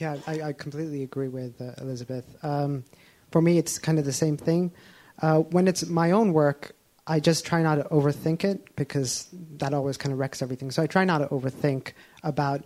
yeah, I, I completely agree with uh, Elizabeth. Um, for me, it's kind of the same thing. Uh, when it's my own work, I just try not to overthink it because that always kind of wrecks everything. So I try not to overthink about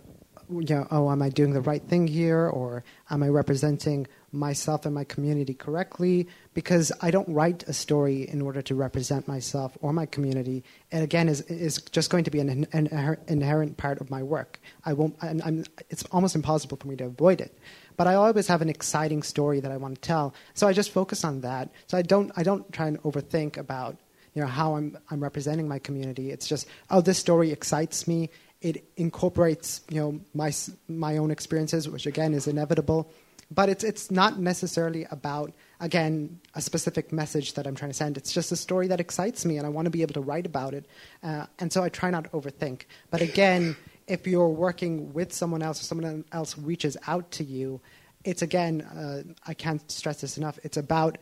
you know, oh, am I doing the right thing here, or am I representing myself and my community correctly? Because I don't write a story in order to represent myself or my community. And again, is is just going to be an, an inherent part of my work. I won't. I'm, I'm, it's almost impossible for me to avoid it. But I always have an exciting story that I want to tell, so I just focus on that. So I don't. I don't try and overthink about you know how I'm I'm representing my community. It's just oh this story excites me it incorporates, you know, my my own experiences, which again is inevitable. But it's it's not necessarily about again a specific message that I'm trying to send. It's just a story that excites me, and I want to be able to write about it. Uh, and so I try not to overthink. But again, if you're working with someone else, or someone else reaches out to you, it's again uh, I can't stress this enough. It's about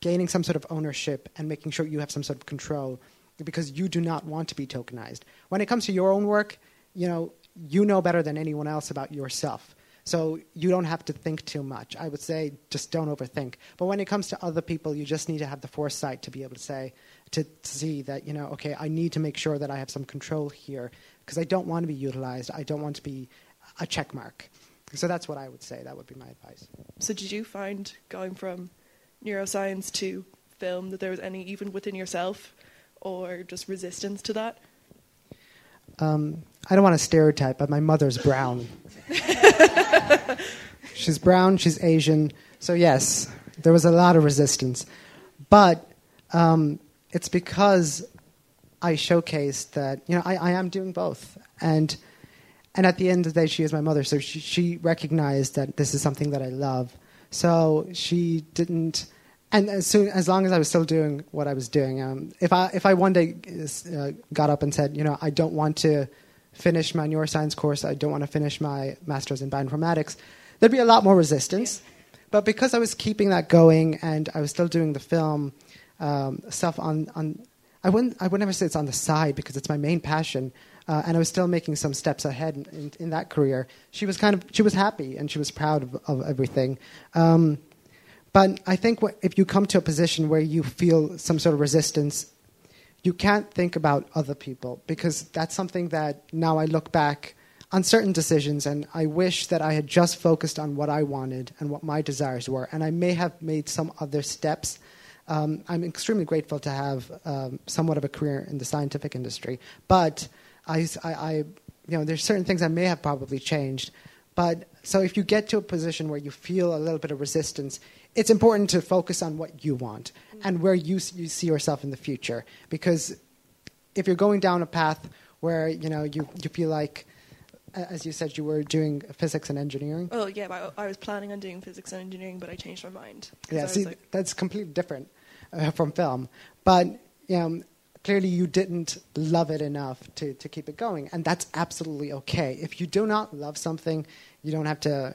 gaining some sort of ownership and making sure you have some sort of control because you do not want to be tokenized. When it comes to your own work, you know, you know better than anyone else about yourself. So you don't have to think too much. I would say just don't overthink. But when it comes to other people, you just need to have the foresight to be able to say, to, see that, you know, okay, I need to make sure that I have some control here because I don't want to be utilized. I don't want to be a check mark. So that's what I would say. That would be my advice. So did you find going from neuroscience to film that there was any, even within yourself, or just resistance to that? Um, I don't want to stereotype, but my mother's brown. she's brown, she's Asian. So, yes, there was a lot of resistance. But um, it's because I showcased that, you know, I, I, am doing both. And, and at the end of the day, she is my mother. So she, she recognized that this is something that I love. So she didn't and as soon as long as I was still doing what I was doing, um, if I if I one day uh, got up and said, you know, I don't want to finish my neuroscience course. I don't want to finish my master's in bioinformatics. There'd be a lot more resistance. But because I was keeping that going and I was still doing the film um, stuff on, on I, wouldn't, I would never say it's on the side because it's my main passion. Uh, and I was still making some steps ahead in, in, in, that career. She was kind of she was happy and she was proud of, of everything. Um, but I think if you come to a position where you feel some sort of resistance, you can't think about other people because that's something that now I look back on certain decisions and I wish that I had just focused on what I wanted and what my desires were. And I may have made some other steps. Um, I'm extremely grateful to have um, somewhat of a career in the scientific industry, but I, I, I, you know, there's certain things I may have probably changed. But so if you get to a position where you feel a little bit of resistance, it's important to focus on what you want and where you, you see yourself in the future. Because if you're going down a path where you know you, you feel like, as you said, you were doing physics and engineering. Oh yeah, I, I was planning on doing physics and engineering, but I changed my mind. Yeah, see, like that's completely different uh, from film. But you know, clearly you didn't love it enough to, to keep it going, and that's absolutely okay. If you do not love something, you don't have to,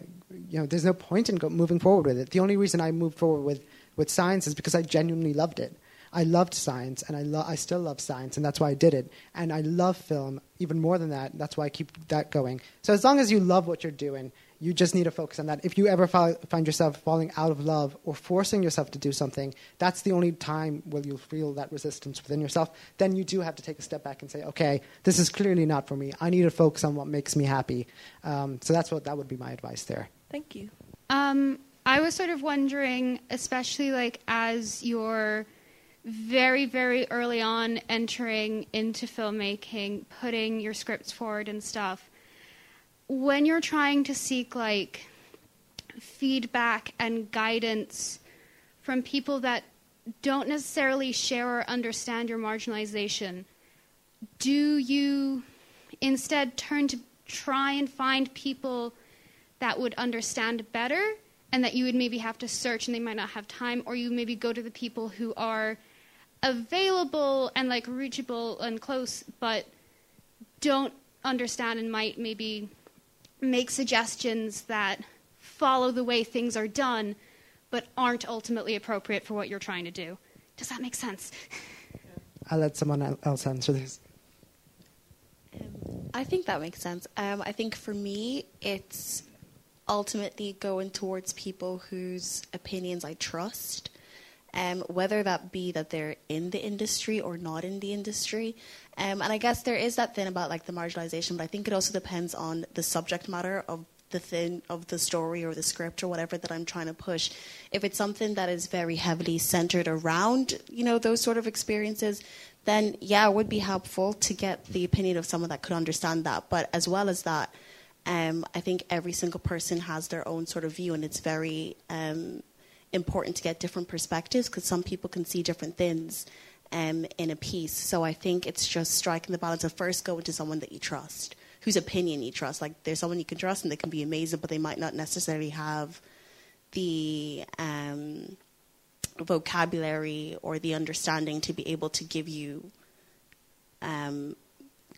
you know, there's no point in go, moving forward with it. The only reason I moved forward with, with science is because I genuinely loved it. I loved science, and I, lo- I still love science, and that's why I did it. And I love film even more than that. That's why I keep that going. So as long as you love what you're doing, you just need to focus on that. If you ever find yourself falling out of love or forcing yourself to do something, that's the only time where you'll feel that resistance within yourself. Then you do have to take a step back and say, okay, this is clearly not for me. I need to focus on what makes me happy. Um, so that's what that would be my advice there. Thank you. Um, I was sort of wondering, especially like as you're very, very early on entering into filmmaking, putting your scripts forward and stuff when you're trying to seek like feedback and guidance from people that don't necessarily share or understand your marginalization, do you instead turn to try and find people that would understand better and that you would maybe have to search and they might not have time, or you maybe go to the people who are available and like reachable and close but don't understand and might maybe make suggestions that follow the way things are done, but aren't ultimately appropriate for what you're trying to do. Does that make sense? I'll let someone else answer this. Um, I think that makes sense. Um, I think for me, it's ultimately going towards people whose opinions I trust um, whether that be that they're in the industry or not in the industry. Um, and I guess there is that thing about like the marginalization, but I think it also depends on the subject matter of the thing of the story or the script or whatever that I'm trying to push. If it's something that is very heavily centered around, you know, those sort of experiences, then yeah, it would be helpful to get the opinion of someone that could understand that. But as well as that, um, I think every single person has their own sort of view, and it's very um, important to get different perspectives because some people can see different things um, in a piece. So I think it's just striking the balance of first going to someone that you trust, whose opinion you trust. Like there's someone you can trust and they can be amazing, but they might not necessarily have the um, vocabulary or the understanding to be able to give you um,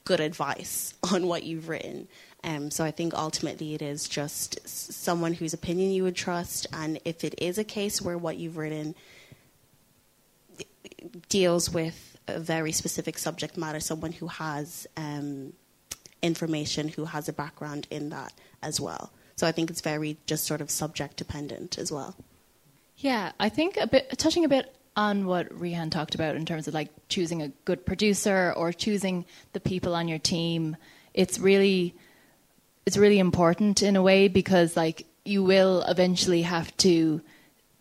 good advice on what you've written. Um, so I think ultimately it is just someone whose opinion you would trust, and if it is a case where what you've written deals with a very specific subject matter, someone who has um, information, who has a background in that as well. So I think it's very just sort of subject dependent as well. Yeah, I think a bit touching a bit on what Rehan talked about in terms of like choosing a good producer or choosing the people on your team. It's really it's really important in a way because like you will eventually have to,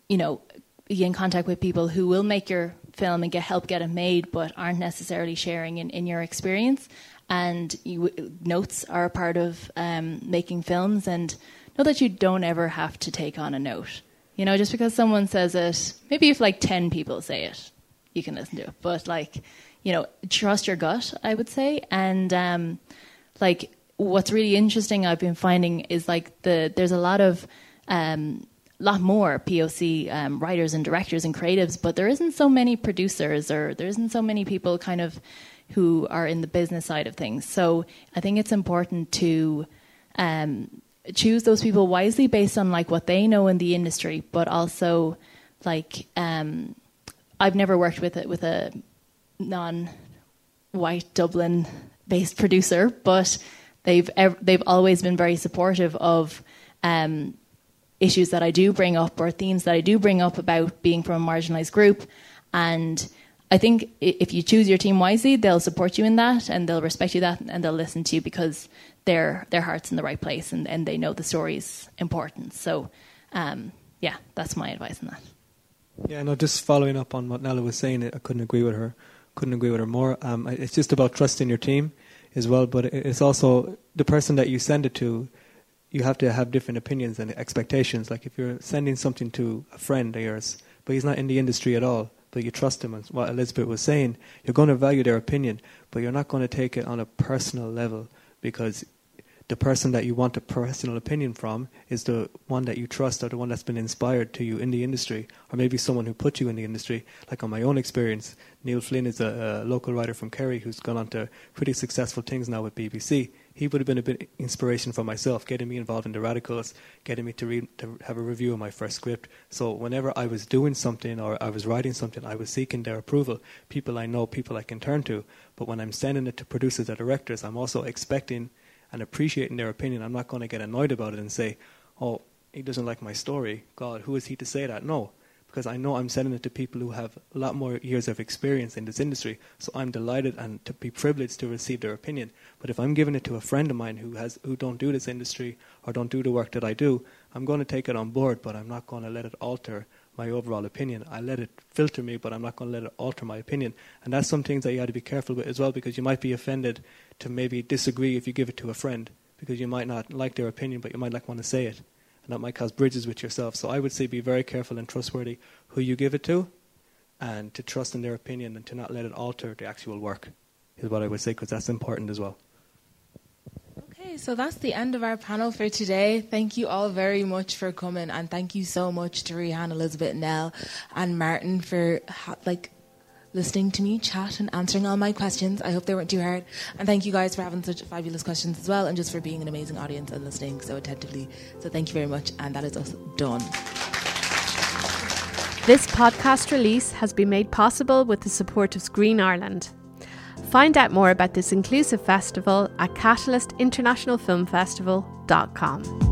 you know, be in contact with people who will make your film and get help get it made, but aren't necessarily sharing in, in your experience. And you, notes are a part of um, making films, and know that you don't ever have to take on a note. You know, just because someone says it, maybe if like ten people say it, you can listen to it. But like, you know, trust your gut, I would say, and um, like what's really interesting I've been finding is like the there's a lot of um, lot more POC um, writers and directors and creatives, but there isn't so many producers or there isn't so many people kind of who are in the business side of things. So I think it's important to um, choose those people wisely based on like what they know in the industry, but also like um, I've never worked with it with a non-white Dublin based producer, but they've ev- they've always been very supportive of um, issues that I do bring up or themes that I do bring up about being from a marginalised group. And I think if you choose your team wisely, they'll support you in that and they'll respect you that and they'll listen to you because their their heart's in the right place and, and they know the story's important. So um, yeah, that's my advice on that. Yeah, no, just following up on what Nella was saying, I couldn't agree with her. Couldn't agree with her more. Um, it's just about trusting your team as well, but it's also the person that you send it to you have to have different opinions and expectations. Like if you're sending something to a friend of yours, but he's not in the industry at all, but you trust him, what Elizabeth was saying, you're going to value their opinion, but you're not going to take it on a personal level because the person that you want a personal opinion from is the one that you trust or the one that's been inspired to you in the industry, or maybe someone who put you in the industry. Like on my own experience, Neil Flynn is a, a local writer from Kerry who's gone on to pretty successful things now with BBC he would have been a bit inspiration for myself, getting me involved in the radicals, getting me to read to have a review of my first script. So whenever I was doing something or I was writing something, I was seeking their approval. People I know, people I can turn to. But when I'm sending it to producers or directors, I'm also expecting and appreciating their opinion. I'm not going to get annoyed about it and say, "Oh, he doesn't like my story." God, who is he to say that? No because I know I'm sending it to people who have a lot more years of experience in this industry. So I'm delighted and to be privileged to receive their opinion. But if I'm giving it to a friend of mine who has who don't do this industry or don't do the work that I do, I'm going to take it on board, but I'm not going to let it alter my overall opinion. I let it filter me, but I'm not going to let it alter my opinion. And that's some things that you have to be careful with as well, because you might be offended to maybe disagree if you give it to a friend, because you might not like their opinion, but you might like want to say it and that might cause bridges with yourself. So I would say be very careful and trustworthy who you give it to, and to trust in their opinion and to not let it alter the actual work, is what I would say, because that's important as well. Okay, so that's the end of our panel for today. Thank you all very much for coming, and thank you so much to Rehan, Elizabeth, Nell, and Martin for like listening to me chat and answering all my questions. I hope they weren't too hard. And thank you guys for having such fabulous questions as well and just for being an amazing audience and listening so attentively. So thank you very much. And that is us done. This podcast release has been made possible with the support of Screen Ireland. Find out more about this inclusive festival at catalystinternationalfilmfestival.com.